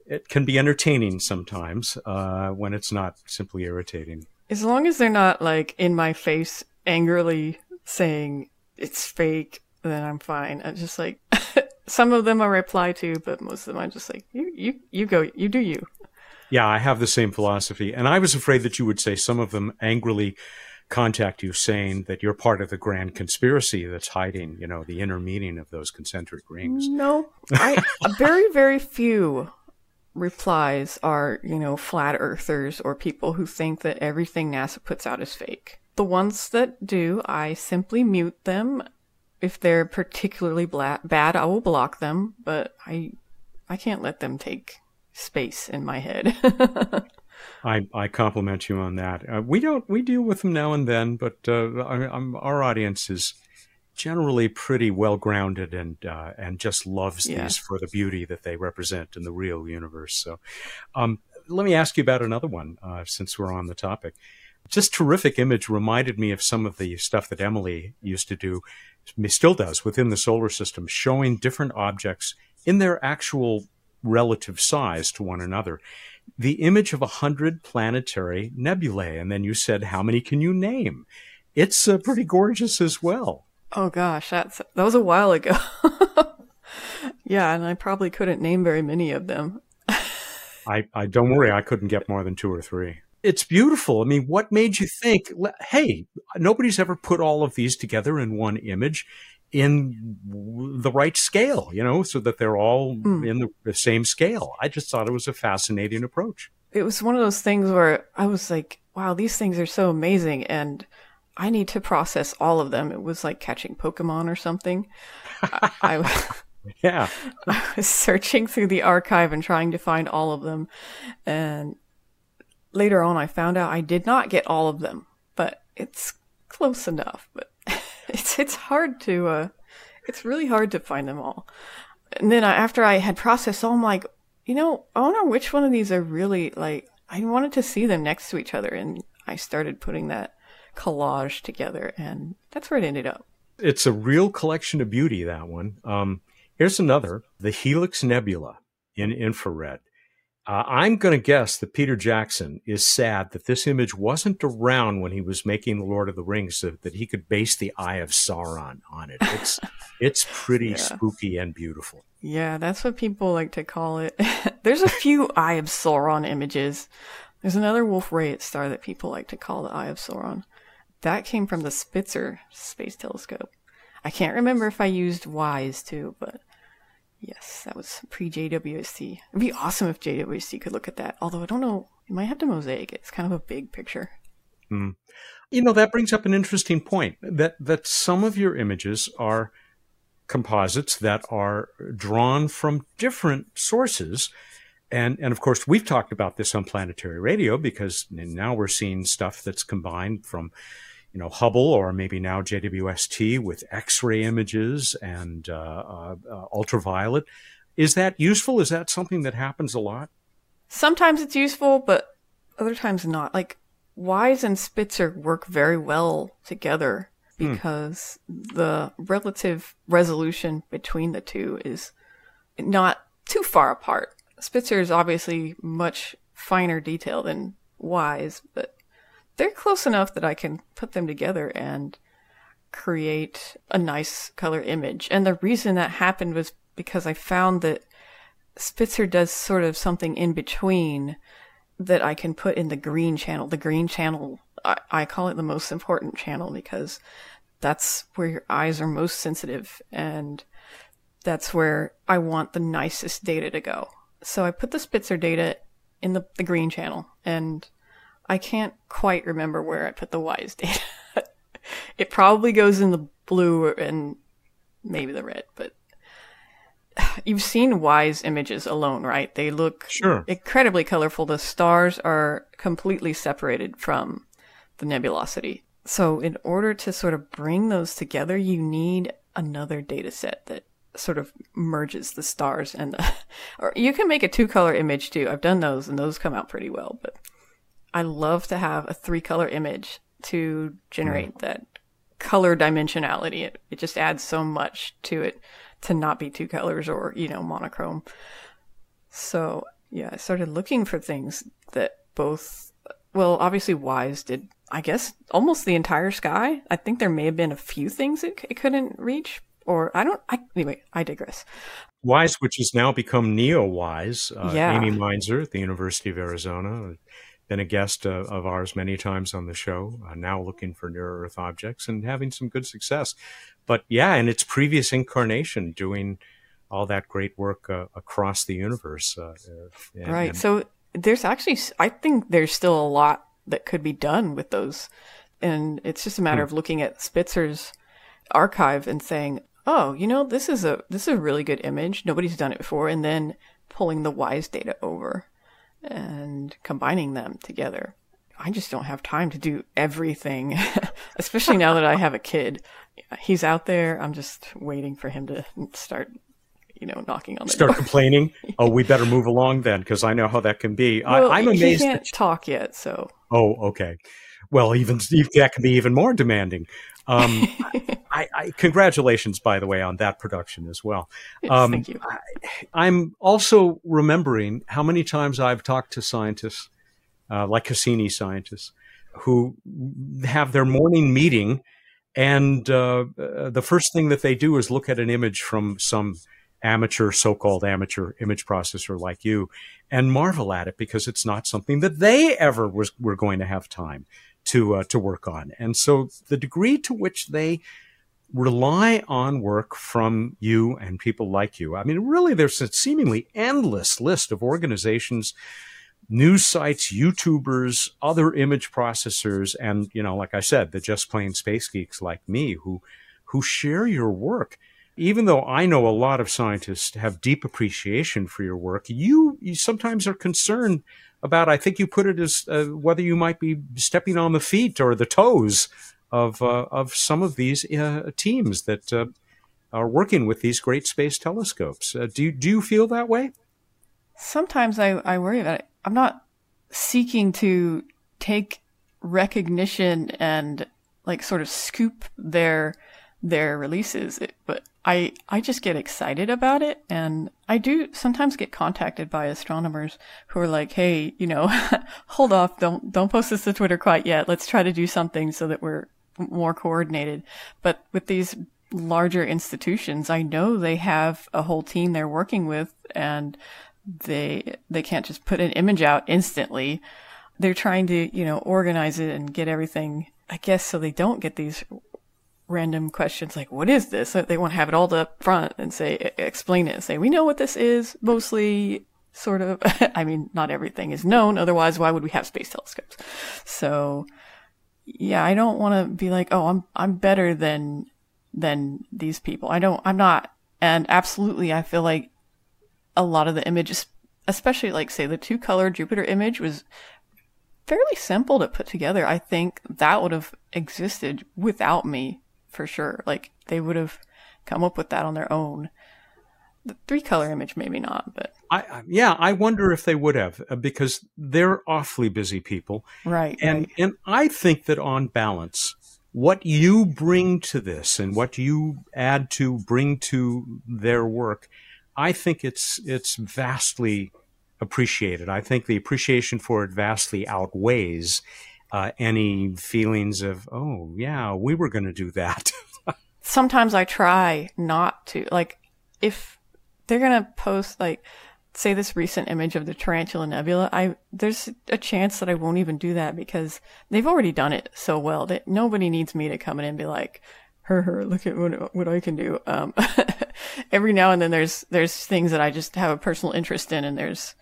it can be entertaining sometimes uh, when it's not simply irritating. As long as they're not like in my face angrily saying it's fake, then I'm fine. I'm just like *laughs* some of them I reply to, but most of them I'm just like you you you go you do you. Yeah, I have the same philosophy, and I was afraid that you would say some of them angrily contact you saying that you're part of the grand conspiracy that's hiding, you know, the inner meaning of those concentric rings. No, I very very few replies are you know flat earthers or people who think that everything NASA puts out is fake. The ones that do, I simply mute them. If they're particularly bla- bad, I will block them. But I, I can't let them take space in my head. *laughs* I, I compliment you on that. Uh, we don't we deal with them now and then, but uh, I, I'm, our audience is generally pretty well grounded and uh, and just loves Yeah. these for the beauty that they represent in the real universe. So, um, let me ask you about another one uh, since we're on the topic. Just terrific image reminded me of some of the stuff that Emily used to do, still does within the solar system, showing different objects in their actual relative size to one another. The image of a hundred planetary nebulae, and then you said, how many can you name? It's uh, pretty gorgeous as well. Oh gosh, that's that was a while ago. *laughs* yeah, and I probably couldn't name very many of them. *laughs* I, I don't worry, I couldn't get more than two or three. It's beautiful. I mean, what made you think, hey, nobody's ever put all of these together in one image in the right scale, you know, so that they're all mm. in the, the same scale. I just thought it was a fascinating approach. It was one of those things where I was like, wow, these things are so amazing. And I need to process all of them. It was like catching Pokemon or something. *laughs* I, I, yeah. *laughs* I was searching through the archive and trying to find all of them. And later on, I found out I did not get all of them, but it's close enough. But *laughs* it's it's hard to uh, it's really hard to find them all. And then I, after I had processed all, I'm like, you know, I wonder which one of these are really like. I wanted to see them next to each other, and I started putting that collage together, and that's where it ended up. It's a real collection of beauty. That one. Um, here's another: the Helix Nebula in infrared. Uh, I'm going to guess that Peter Jackson is sad that this image wasn't around when he was making The Lord of the Rings, so that he could base the Eye of Sauron on it. It's *laughs* it's pretty yeah. spooky and beautiful. Yeah, that's what people like to call it. *laughs* There's a few Eye of Sauron images. There's another Wolf-Rayet star that people like to call the Eye of Sauron. That came from the Spitzer Space Telescope. I can't remember if I used WISE too, but Yes, that was pre JWST. It'd be awesome if JWST could look at that. Although I don't know, it might have to mosaic it. It's kind of a big picture. Mm. You know, that brings up an interesting point that, that some of your images are composites that are drawn from different sources. And, and of course, we've talked about this on planetary radio because now we're seeing stuff that's combined from you know, Hubble or maybe now JWST with X-ray images and uh, uh, uh, ultraviolet. Is that useful? Is that something that happens a lot? Sometimes it's useful, but other times not. Like WISE and Spitzer work very well together hmm. because hmm. the relative resolution between the two is not too far apart. Spitzer is obviously much finer detail than WISE, but they're close enough that I can put them together and create a nice color image. And the reason that happened was because I found that Spitzer does sort of something in between that I can put in the green channel. The green channel, I, I call it the most important channel because that's where your eyes are most sensitive and that's where I want the nicest data to go. So I put the Spitzer data in the, the green channel and I can't quite remember where I put the WISE data. *laughs* it probably goes in the blue and maybe the red, but you've seen WISE images alone, right? They look sure. incredibly colorful. The stars are completely separated from the nebulosity. So, in order to sort of bring those together, you need another data set that sort of merges the stars and the, *laughs* or you can make a two color image too. I've done those and those come out pretty well, but I love to have a three color image to generate mm. that color dimensionality. It, it just adds so much to it to not be two colors or, you know, monochrome. So, yeah, I started looking for things that both, well, obviously WISE did, I guess, almost the entire sky. I think there may have been a few things it, it couldn't reach, or I don't, I, anyway, I digress. WISE, which has now become NEOWISE, uh, yeah. Amy Mainzer at the University of Arizona been a guest uh, of ours many times on the show, uh, now looking for near Earth objects and having some good success. But yeah, in its previous incarnation, doing all that great work uh, across the universe. Uh, and, right. And, so there's actually, I think there's still a lot that could be done with those. And it's just a matter hmm. of looking at Spitzer's archive and saying, oh, you know, this is a this is a really good image. Nobody's done it before, and then pulling the WISE data over and combining them together. I just don't have time to do everything, *laughs* especially now that I have a kid. He's out there. I'm just waiting for him to start, you know, knocking on the start door. complaining. *laughs* oh, we better move along then, because I know how that can be. Well, I, am amazed. He can't that... talk yet, so. Oh, okay. Well, even that can be even more demanding. Um, *laughs* I, I, congratulations, by the way, on that production as well. Um, Thank you. I, am also remembering how many times I've talked to scientists, uh, like Cassini scientists, who have their morning meeting, and uh, uh, the first thing that they do is look at an image from some amateur, so-called amateur image processor like you, and marvel at it because it's not something that they ever was were going to have time to uh, to work on. And so the degree to which they rely on work from you and people like you. I mean, really, there's a seemingly endless list of organizations, news sites, YouTubers, other image processors, and you know, like I said, the just plain space geeks like me who who share your work. Even though I know a lot of scientists have deep appreciation for your work, you, you sometimes are concerned about, I think you put it as uh, whether you might be stepping on the feet or the toes of, uh, of some of these uh, teams that uh, are working with these great space telescopes. Uh, do, you, do you feel that way? Sometimes I, I worry about it. I'm not seeking to take recognition and like sort of scoop their their releases, but I I just get excited about it, and I do sometimes get contacted by astronomers who are like, "Hey, you know, *laughs* hold off, don't don't post this to Twitter quite yet. Let's try to do something so that we're more coordinated." But with these larger institutions, I know they have a whole team they're working with, and they they can't just put an image out instantly. They're trying to you know organize it and get everything. I guess so they don't get these random questions like, what is this? They want to have it all up front and say, explain it and say, we know what this is mostly sort of. *laughs* I mean, not everything is known. Otherwise, why would we have space telescopes? So yeah, I don't want to be like, oh, I'm, I'm better than, than these people. I don't, I'm not. And absolutely, I feel like a lot of the images, especially like say the two color Jupiter image was fairly simple to put together. I think that would have existed without me for sure. Like they would have come up with that on their own. The three color image, maybe not, but I yeah, I wonder if they would have uh, because they're awfully busy people, right? And right. and I think that on balance, what you bring to this and what you add to bring to their work, I think it's it's vastly appreciated. I think the appreciation for it vastly outweighs uh, any feelings of, oh, yeah, we were going to do that. *laughs* Sometimes I try not to. Like, if they're going to post, like, say this recent image of the Tarantula Nebula, I there's a chance that I won't even do that because they've already done it so well that nobody needs me to come in and be like, her, her, look at what, what I can do. Um, *laughs* every now and then there's, there's things that I just have a personal interest in and there's,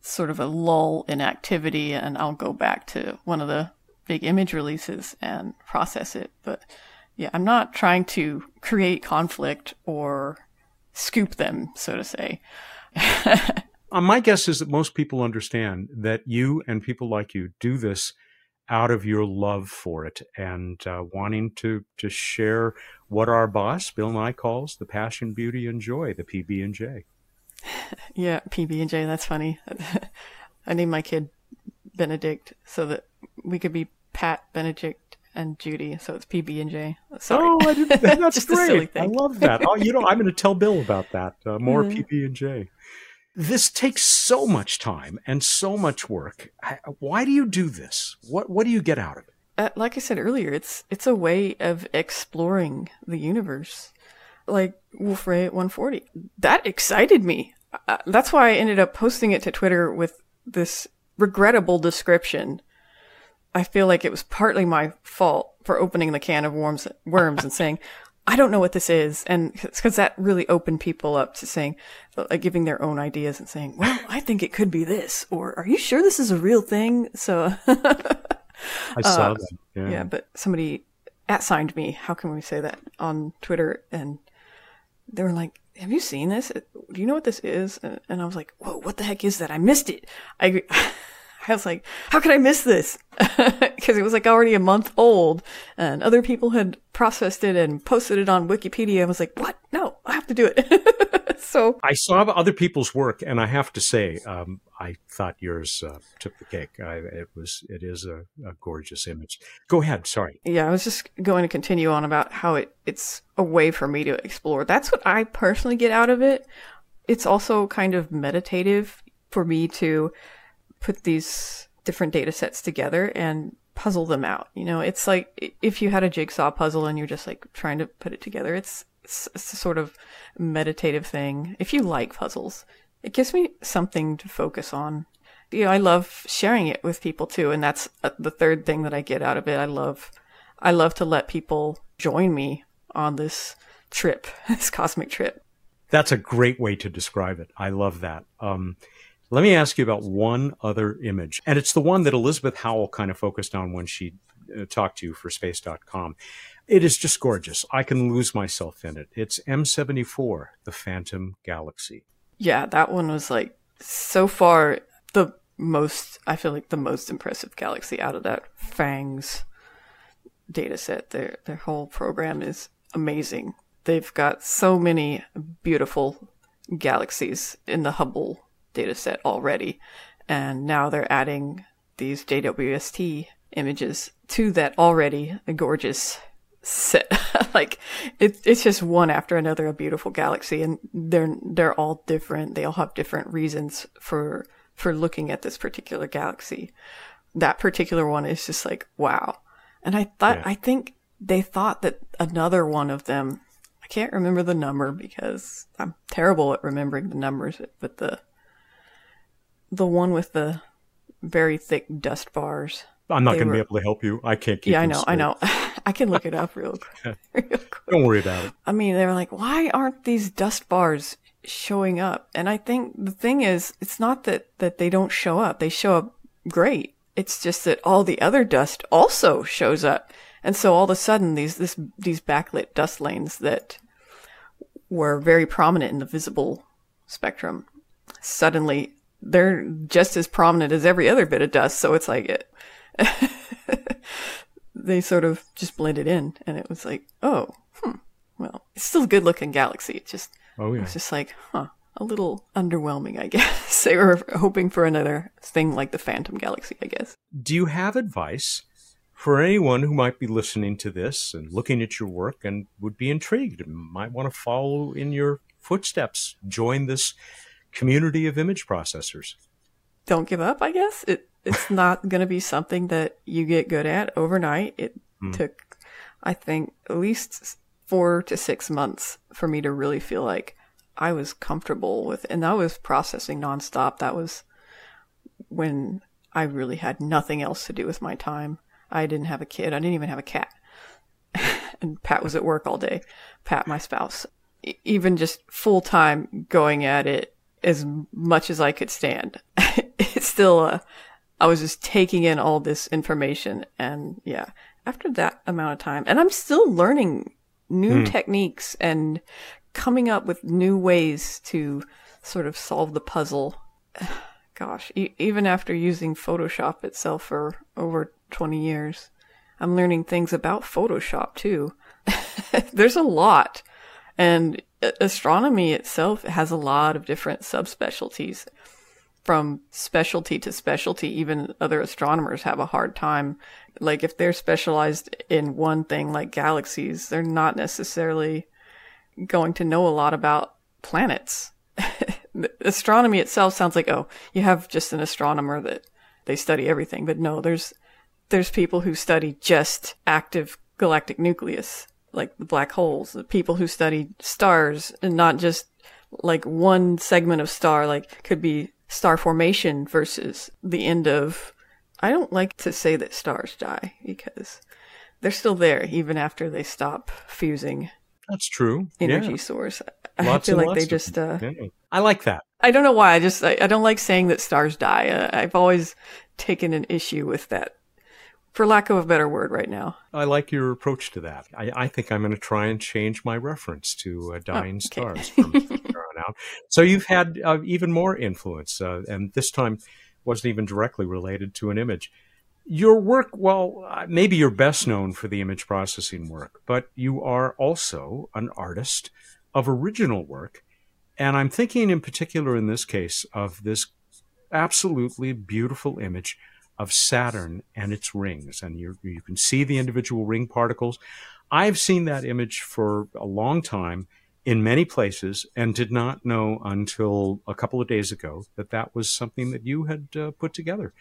sort of a lull in activity and I'll go back to one of the big image releases and process it. But yeah, I'm not trying to create conflict or scoop them, so to say. *laughs* uh, my guess is that most people understand that you and people like you do this out of your love for it and uh, wanting to to share what our boss Bill Nye calls the passion, beauty, and joy, the PB and J. yeah, PB and J. That's funny. *laughs* I named my kid Benedict so that we could be Pat, Benedict, and Judy. So it's PB and J. Sorry. Oh, I didn't, *laughs* that's great. I love that. Oh, you know, I'm going to tell Bill about that. Uh, more mm-hmm. PB and J. This takes so much time and so much work. Why do you do this? What What do you get out of it? Uh, like I said earlier, it's it's a way of exploring the universe like Wolf-Rayet 140. That excited me. Uh, that's why I ended up posting it to Twitter with this regrettable description. I feel like it was partly my fault for opening the can of worms, worms and saying, I don't know what this is. And because that really opened people up to saying, like giving their own ideas and saying, well, I think it could be this, or are you sure this is a real thing? So *laughs* I saw uh, that. Yeah. yeah, but somebody at signed me. How can we say that on Twitter? And they were like, have you seen this? Do you know what this is? And I was like, whoa, what the heck is that? I missed it. I, *laughs* I was like, how could I miss this? *laughs* Because it was like already a month old and other people had processed it and posted it on Wikipedia. I was like, what? No, I have to do it. *laughs* so I saw other people's work, and I have to say, um, I thought yours uh, took the cake. I, it was, it is a, a, gorgeous image. Go ahead. Sorry. Yeah, I was just going to continue on about how it, it's a way for me to explore. That's what I personally get out of it. It's also kind of meditative for me to put these different data sets together and puzzle them out. You know, it's like if you had a jigsaw puzzle and you're just like trying to put it together. It's, a sort of meditative thing. If you like puzzles, it gives me something to focus on. You know, I love sharing it with people too, and that's uh, the third thing that I get out of it. I love, I love to let people join me on this trip, *laughs* this cosmic trip. That's a great way to describe it. I love that. Um, let me ask you about one other image, and it's the one that Elizabeth Howell kind of focused on when she uh, talked to you for space.com. It is just gorgeous. I can lose myself in it. It's M74, the Phantom Galaxy yeah, that one was like so far the most, I feel like the most impressive galaxy out of that PHANGS data set. Their, their whole program is amazing. They've got so many beautiful galaxies in the Hubble data set already. And now they're adding these JWST images to that already gorgeous set *laughs* like it, it's just one after another a beautiful galaxy and they're they're all different. They all have different reasons for for looking at this particular galaxy. That particular one is just like wow. And i thought yeah. i think they thought that another one of them i can't remember the number because i'm terrible at remembering the numbers but the the one with the very thick dust bars I'm not going to be able to help you. I can't keep. Yeah, I know. Straight. I know. *laughs* I can look it up real *laughs* quick. real quick. Don't worry about it. I mean, they were like, "Why aren't these dust bars showing up?" And I think the thing is, it's not that that they don't show up. They show up great. It's just that all the other dust also shows up, and so all of a sudden, these this these backlit dust lanes that were very prominent in the visible spectrum suddenly they're just as prominent as every other bit of dust. So it's like it *laughs* they sort of just blended in, and it was like, oh, hmm, well, it's still a good looking galaxy. It just, oh yeah, it's just like, huh, a little underwhelming, I *laughs* guess. they were hoping for another thing like the Phantom Galaxy, I guess. Do you have advice for anyone who might be listening to this and looking at your work and would be intrigued and might want to follow in your footsteps, join this community of image processors? Don't give up, I guess. It it's not going to be something that you get good at overnight. It mm. took, I think, at least four to six months for me to really feel like I was comfortable with, and that was processing nonstop. That was when I really had nothing else to do with my time. I didn't have a kid. I didn't even have a cat. *laughs* and Pat was at work all day. Pat, my spouse. even just full time going at it as much as I could stand. *laughs* it's still a, I was just taking in all this information. And yeah, after that amount of time, and I'm still learning new mm. techniques and coming up with new ways to sort of solve the puzzle. *sighs* Gosh, e- even after using Photoshop itself for over 20 years, I'm learning things about Photoshop too. *laughs* There's a lot. And astronomy itself has a lot of different subspecialties from specialty to specialty, even other astronomers have a hard time. Like if they're specialized in one thing, like galaxies, they're not necessarily going to know a lot about planets. *laughs* Astronomy itself sounds like, oh, you have just an astronomer that they study everything. But no, there's, there's people who study just active galactic nucleus, like the black holes, the people who study stars and not just like one segment of star, like could be star formation versus the end of. I don't like to say that stars die because they're still there even after they stop fusing. That's true. Energy yeah. source. I feel like they just. Uh, yeah. I like that. I don't know why. I just I, I don't like saying that stars die. Uh, I've always taken an issue with that for lack of a better word right now. I like your approach to that. I, I think I'm going to try and change my reference to uh, oh, dying oh, okay. stars *laughs* from So you've had uh, even more influence, uh, and this time wasn't even directly related to an image. Your work, well, uh, maybe you're best known for the image processing work, but you are also an artist of original work And I'm thinking in particular in this case of this absolutely beautiful image of Saturn and its rings. And you you can see the individual ring particles. I've seen that image for a long time in many places and did not know until a couple of days ago that that was something that you had uh, put together.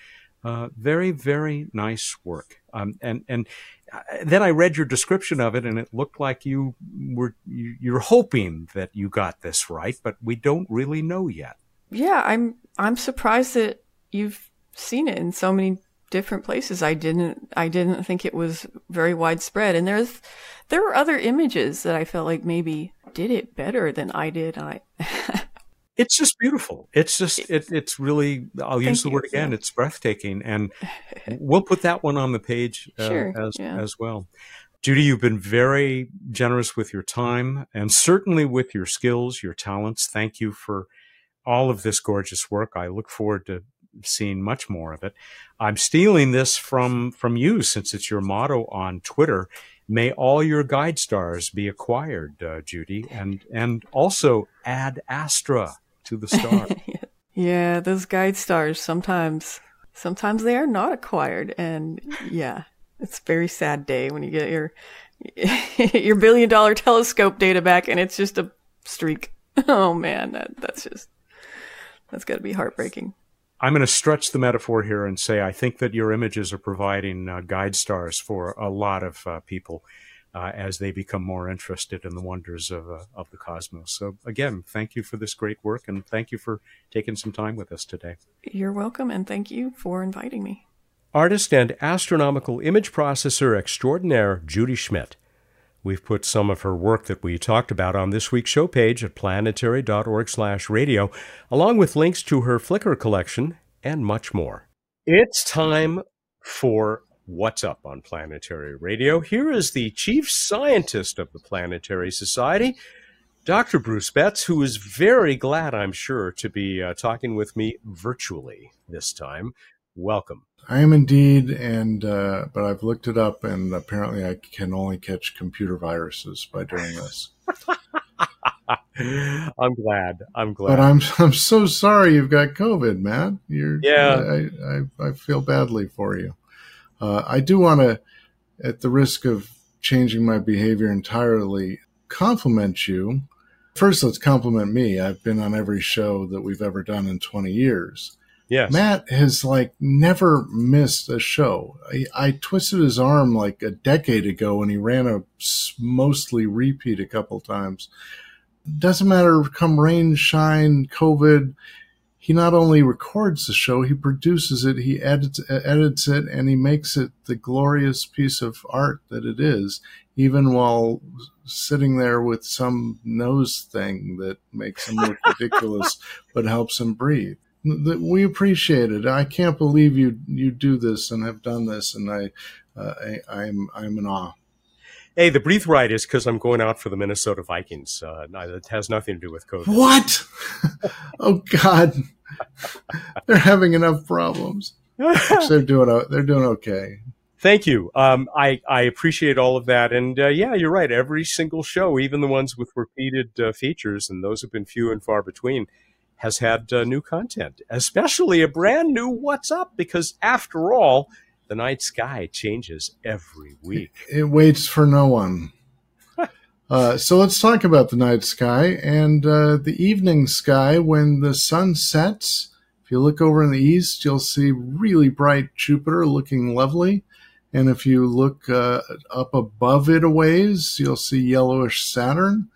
Uh, very, very nice work. Um, and and uh, then I read your description of it, and it looked like you were you're hoping that you got this right, but we don't really know yet. Yeah, I'm I'm surprised that you've seen it in so many different places. I didn't I didn't think it was very widespread, and there's there were other images that I felt like maybe did it better than I did. I *laughs* it's just beautiful. It's just it, it's really I'll use the word again. Yeah. It's breathtaking, and *laughs* we'll put that one on the page uh, sure, as yeah. as well. Judy, you've been very generous with your time and certainly with your skills, your talents. Thank you for all of this gorgeous work. I look forward to seeing much more of it. I'm stealing this from from you since it's your motto on Twitter. May all your guide stars be acquired, uh, Judy, and and also ad astra to the star. *laughs* yeah, those guide stars sometimes sometimes they are not acquired and yeah, it's a very sad day when you get your *laughs* your billion dollar telescope data back and it's just a streak. *laughs* Oh man, that, that's just that's got to be heartbreaking. I'm going to stretch the metaphor here and say I think that your images are providing uh, guide stars for a lot of uh, people uh, as they become more interested in the wonders of, uh, of the cosmos. So, again, thank you for this great work and thank you for taking some time with us today. You're welcome, and thank you for inviting me. Artist and astronomical image processor extraordinaire Judy Schmidt. We've put some of her work that we talked about on this week's show page at planetary.org/radio, along with links to her Flickr collection and much more. It's time for What's Up on Planetary Radio. Here is the chief scientist of the Planetary Society, Dr. Bruce Betts, who is very glad, I'm sure, to be uh, talking with me virtually this time. Welcome. I am indeed, and uh, but I've looked it up, and apparently I can only catch computer viruses by doing this. *laughs* I'm glad. I'm glad. But I'm I'm so sorry you've got COVID, man. You're yeah. I, I, I feel badly for you. Uh, I do want to, at the risk of changing my behavior entirely, compliment you. First, let's compliment me. I've been on every show that we've ever done in 20 years. Yes. Matt has like never missed a show. I, I, twisted his arm like a decade ago when he ran a mostly repeat a couple times. Doesn't matter, if come rain, shine, COVID he not only records the show, he produces it, he edits, edits it, and he makes it the glorious piece of art that it is, even while sitting there with some nose thing that makes him look *laughs* ridiculous but helps him breathe. We appreciate it. I can't believe you you do this and have done this, and I, uh, I I'm I'm in awe. Hey, the breathe right is because I'm going out for the Minnesota Vikings. Uh, it has nothing to do with COVID. What? *laughs* oh God, *laughs* they're having enough problems. *laughs* they're doing they're doing okay. Thank you. Um, I I appreciate all of that, and uh, yeah, you're right. Every single show, even the ones with repeated uh, features, and those have been few and far between, has had uh, new content, especially a brand new "What's Up," because after all the night sky changes every week. It, waits for no one. *laughs* uh, so let's talk about the night sky and uh, the evening sky when the sun sets. If you look over in the east, you'll see really bright Jupiter looking lovely. And if you look uh, up above it a ways, you'll see yellowish Saturn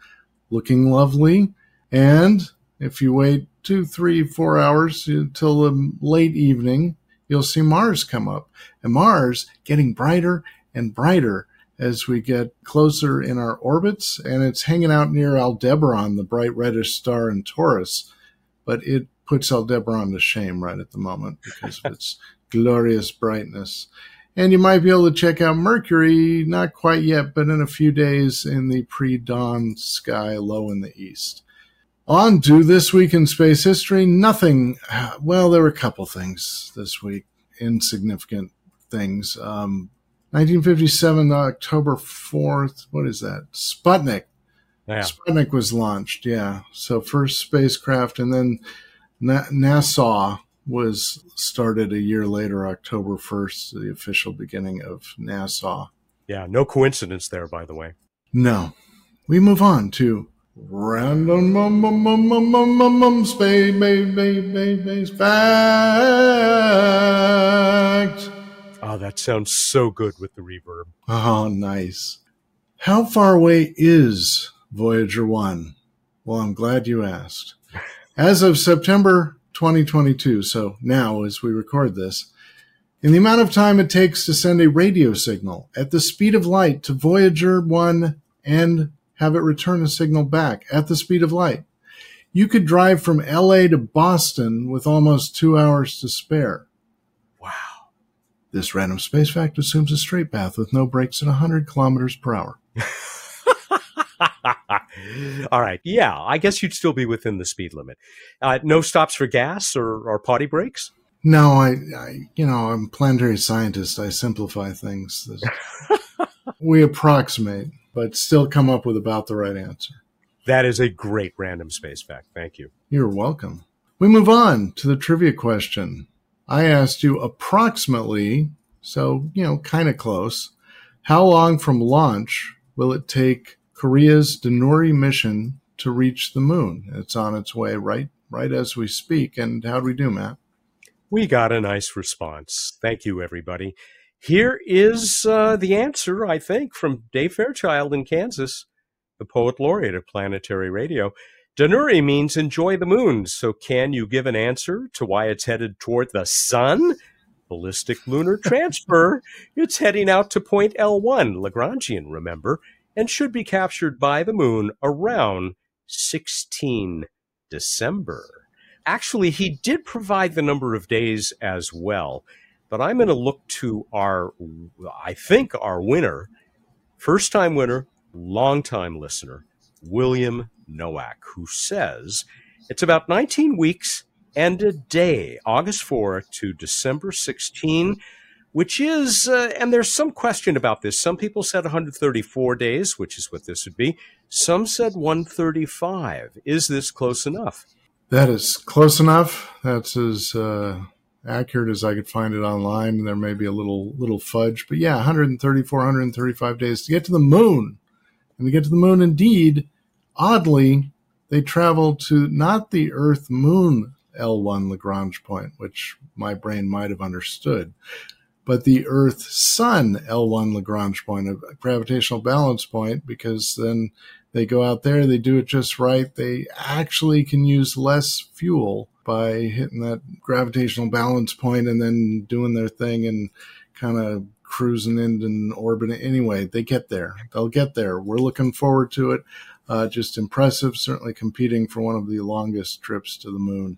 looking lovely. And if you wait two, three, four hours until the late evening, you'll see Mars come up. And Mars getting brighter and brighter as we get closer in our orbits, and it's hanging out near Aldebaran, the bright reddish star in Taurus. But it puts Aldebaran to shame right at the moment because of its *laughs* glorious brightness. And you might be able to check out Mercury, not quite yet, but in a few days in the pre dawn sky low in the east. On to this week in space history. Nothing. Well, there were a couple things this week, insignificant things. Um, 1957, October 4th. What is that? Sputnik Yeah. Sputnik was launched, yeah. So first spacecraft, and then Na- NASA was started a year later, October 1st, the official beginning of NASA. Yeah, no coincidence there, by the way. No. We move on to random mum, mum, mum, mum, mum, mum, mum, space, space, fact. Oh, that sounds so good with the reverb. Oh, nice. How far away is Voyager 1? Well, I'm glad you asked. As of September 2022, so now as we record this, in the amount of time it takes to send a radio signal at the speed of light to Voyager 1 and have it return a signal back at the speed of light, you could drive from LA to Boston with almost two hours to spare. Wow. This random space fact assumes a straight path with no brakes at 100 kilometers per hour. *laughs* All right. Yeah, I guess you'd still be within the speed limit. Uh, no stops for gas or, or potty breaks? No, I, I, you know, I'm a planetary scientist. I simplify things. *laughs* we approximate, but still come up with about the right answer. That is a great random space fact. Thank you. You're welcome. We move on to the trivia question. I asked you approximately, so, you know, kind of close, how long from launch will it take Korea's Danuri mission to reach the moon? It's on its way right right as we speak. And how do we do, Matt? We got a nice response. Thank you, everybody. Here is uh, the answer, I think, from Dave Fairchild in Kansas, the poet laureate of planetary radio. Danuri means enjoy the moon. So, can you give an answer to why it's headed toward the sun? Ballistic lunar *laughs* transfer. it's heading out to point L1, Lagrangian, remember, and should be captured by the moon around 16 December. Actually, he did provide the number of days as well, but I'm going to look to our, I think, our winner, first time winner, long time listener, William Nowak, who says it's about 19 weeks and a day, August 4 to December 16, which is, uh, and there's some question about this. Some people said 134 days, which is what this would be. Some said 135. Is this close enough? That is close enough. That's as uh, accurate as I could find it online. And there may be a little little fudge, but yeah, 134, 135 days to get to the moon. And to get to the moon, indeed, oddly, they travel to not the Earth Moon L1 Lagrange point, which my brain might have understood, but the Earth Sun L1 Lagrange point, a gravitational balance point, because then they go out there, they do it just right. They actually can use less fuel by hitting that gravitational balance point and then doing their thing and kind of cruising in an orbit. Anyway, they get there. They'll get there. We're looking forward to it. Uh, just impressive. Certainly competing for one of the longest trips to the moon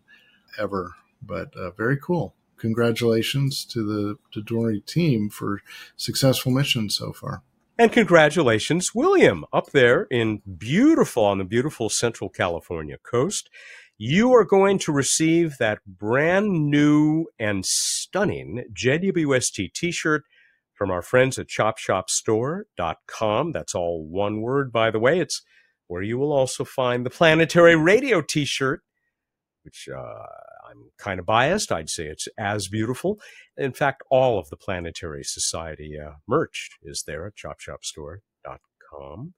ever, but uh, very cool. Congratulations to the Danuri team for successful mission so far. And congratulations, William, up there in beautiful, on the beautiful Central California coast. You are going to receive that brand new and stunning JWST t shirt from our friends at chopshopstore.com. That's all one word, by the way. It's where you will also find the Planetary Radio t shirt, which uh, I'm kind of biased. I'd say it's as beautiful. In fact, all of the Planetary Society uh, merch is there at chopshopstore.com.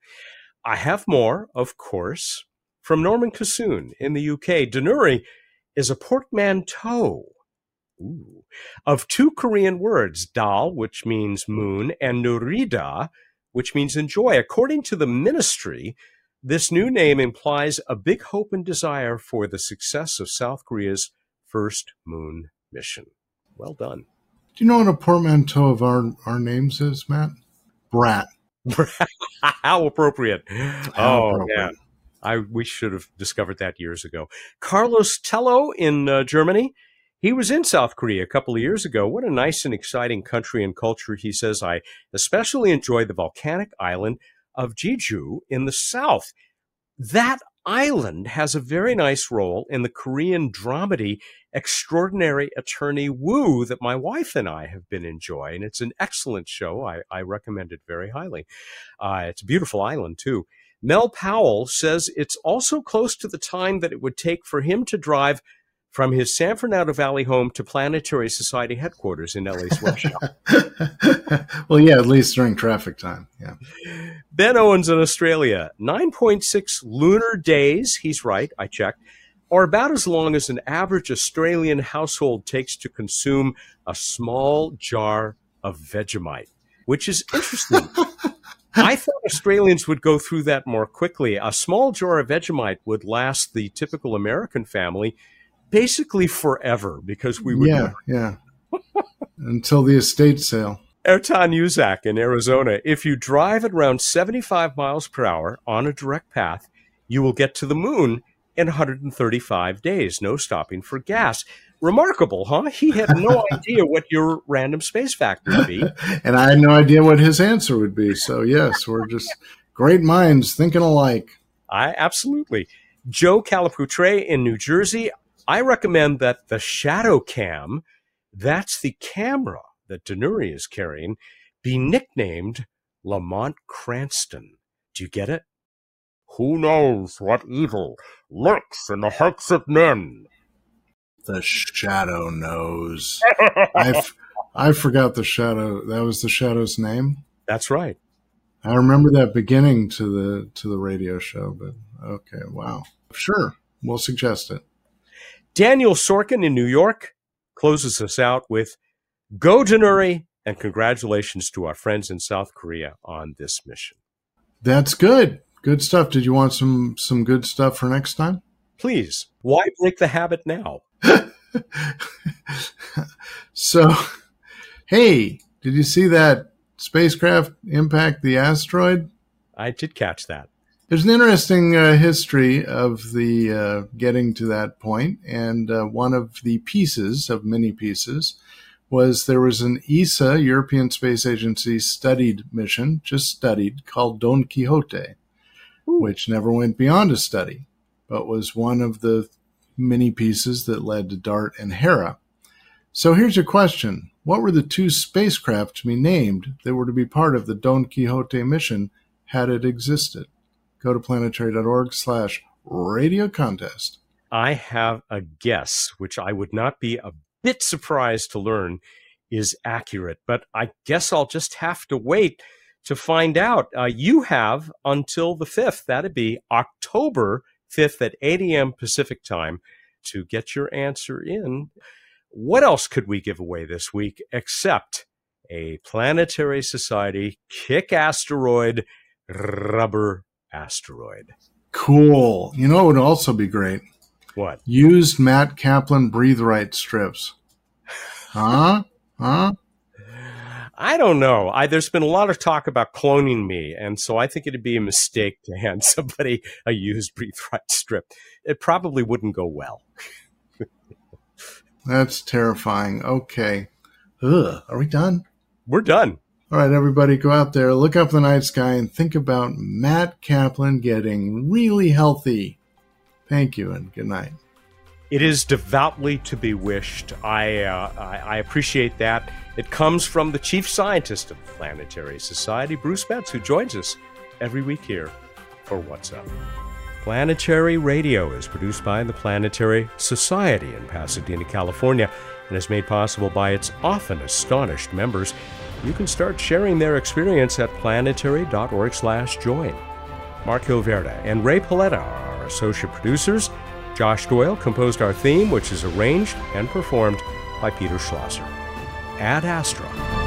I have more, of course, from Norman Cassoon in the UK. Danuri is a portmanteau ooh, of two Korean words, dal, which means moon, and nurida, which means enjoy. According to the ministry, this new name implies a big hope and desire for the success of South Korea's first moon mission. Well done. Do you know what a portmanteau of our, our names is, Matt? Brat. *laughs* How appropriate. How oh, appropriate. yeah. I, we should have discovered that years ago. Carlos Tello in uh, Germany. He was in South Korea a couple of years ago. What a nice and exciting country and culture. He says, I especially enjoyed the volcanic island of Jeju in the south. That island has a very nice role in the Korean dramedy Extraordinary Attorney Woo that my wife and I have been enjoying. It's an excellent show. I, I recommend it very highly. Uh, it's a beautiful island, too. Mel Powell says it's also close to the time that it would take for him to drive from his San Fernando Valley home to Planetary Society headquarters in LA *laughs* Sweatshop. well, yeah, at least during traffic time. Yeah. Ben Owens in Australia, 9.6 lunar days, he's right, I checked, are about as long as an average Australian household takes to consume a small jar of Vegemite, which is interesting. *laughs* I thought Australians would go through that more quickly. A small jar of Vegemite would last the typical American family basically forever because we would. Yeah, yeah. *laughs* Until the estate sale. Ertan Uzak in Arizona. If you drive at around 75 miles per hour on a direct path, you will get to the moon in 135 days, no stopping for gas. Remarkable, huh? He had no *laughs* idea what your random space factor would be. *laughs* and I had no idea what his answer would be. So, yes, we're just great minds thinking alike. I absolutely. Joe Calaputre in New Jersey. I recommend that the Shadow Cam, that's the camera that Danuri is carrying, be nicknamed Lamont Cranston. Do you get it? Who knows what evil lurks in the hearts of men? The shadow knows. *laughs* I, I forgot the shadow. That was the shadow's name. That's right. I remember that beginning to the to the radio show, but okay, wow. Sure, we'll suggest it. Daniel Sorkin in New York closes us out with Go Danuri and congratulations to our friends in South Korea on this mission. That's good. Good stuff. Did you want some some good stuff for next time? Please. Why break the habit now? *laughs* so, hey, did you see that spacecraft impact the asteroid? I did catch that. There's an interesting uh, history of the uh, getting to that point, and uh, one of the pieces of many pieces was there was an ESA, European Space Agency studied mission, just studied, called Don Quixote. Which never went beyond a study, but was one of the many pieces that led to DART and Hera. So here's your question. What were the two spacecraft to be named that were to be part of the Don Quixote mission had it existed? Go to planetary.org slash radio contest. I have a guess, which I would not be a bit surprised to learn is accurate, but I guess I'll just have to wait to find out. Uh, you have until the 5th, that'd be October 5th at 8 a.m. Pacific time to get your answer in. What else could we give away this week except a Planetary Society kick asteroid rubber asteroid? Cool. You know, it would also be great. What? Used Matt Kaplan breathe right strips. *laughs* Huh? Huh? I don't know. I, there's been a lot of talk about cloning me, and so I think it'd be a mistake to hand *laughs* somebody a used breathe right strip. It probably wouldn't go well. That's terrifying. Okay. Ugh. Are we done? We're done. All right, everybody, go out there, look up the night sky, and think about Matt Kaplan getting really healthy. Thank you, and good night. It is devoutly to be wished. I, uh, I, I, appreciate that. It comes from the chief scientist of the Planetary Society, Bruce Betts, who joins us every week here for What's Up. Planetary Radio is produced by the Planetary Society in Pasadena, California, and is made possible by its often astonished members. You can start sharing their experience at planetary.org/join. Mark Hilverda and Rae Paoletta are our associate producers. Josh Doyle composed our theme, which is arranged and performed by Peter Schlosser. Ad Astra.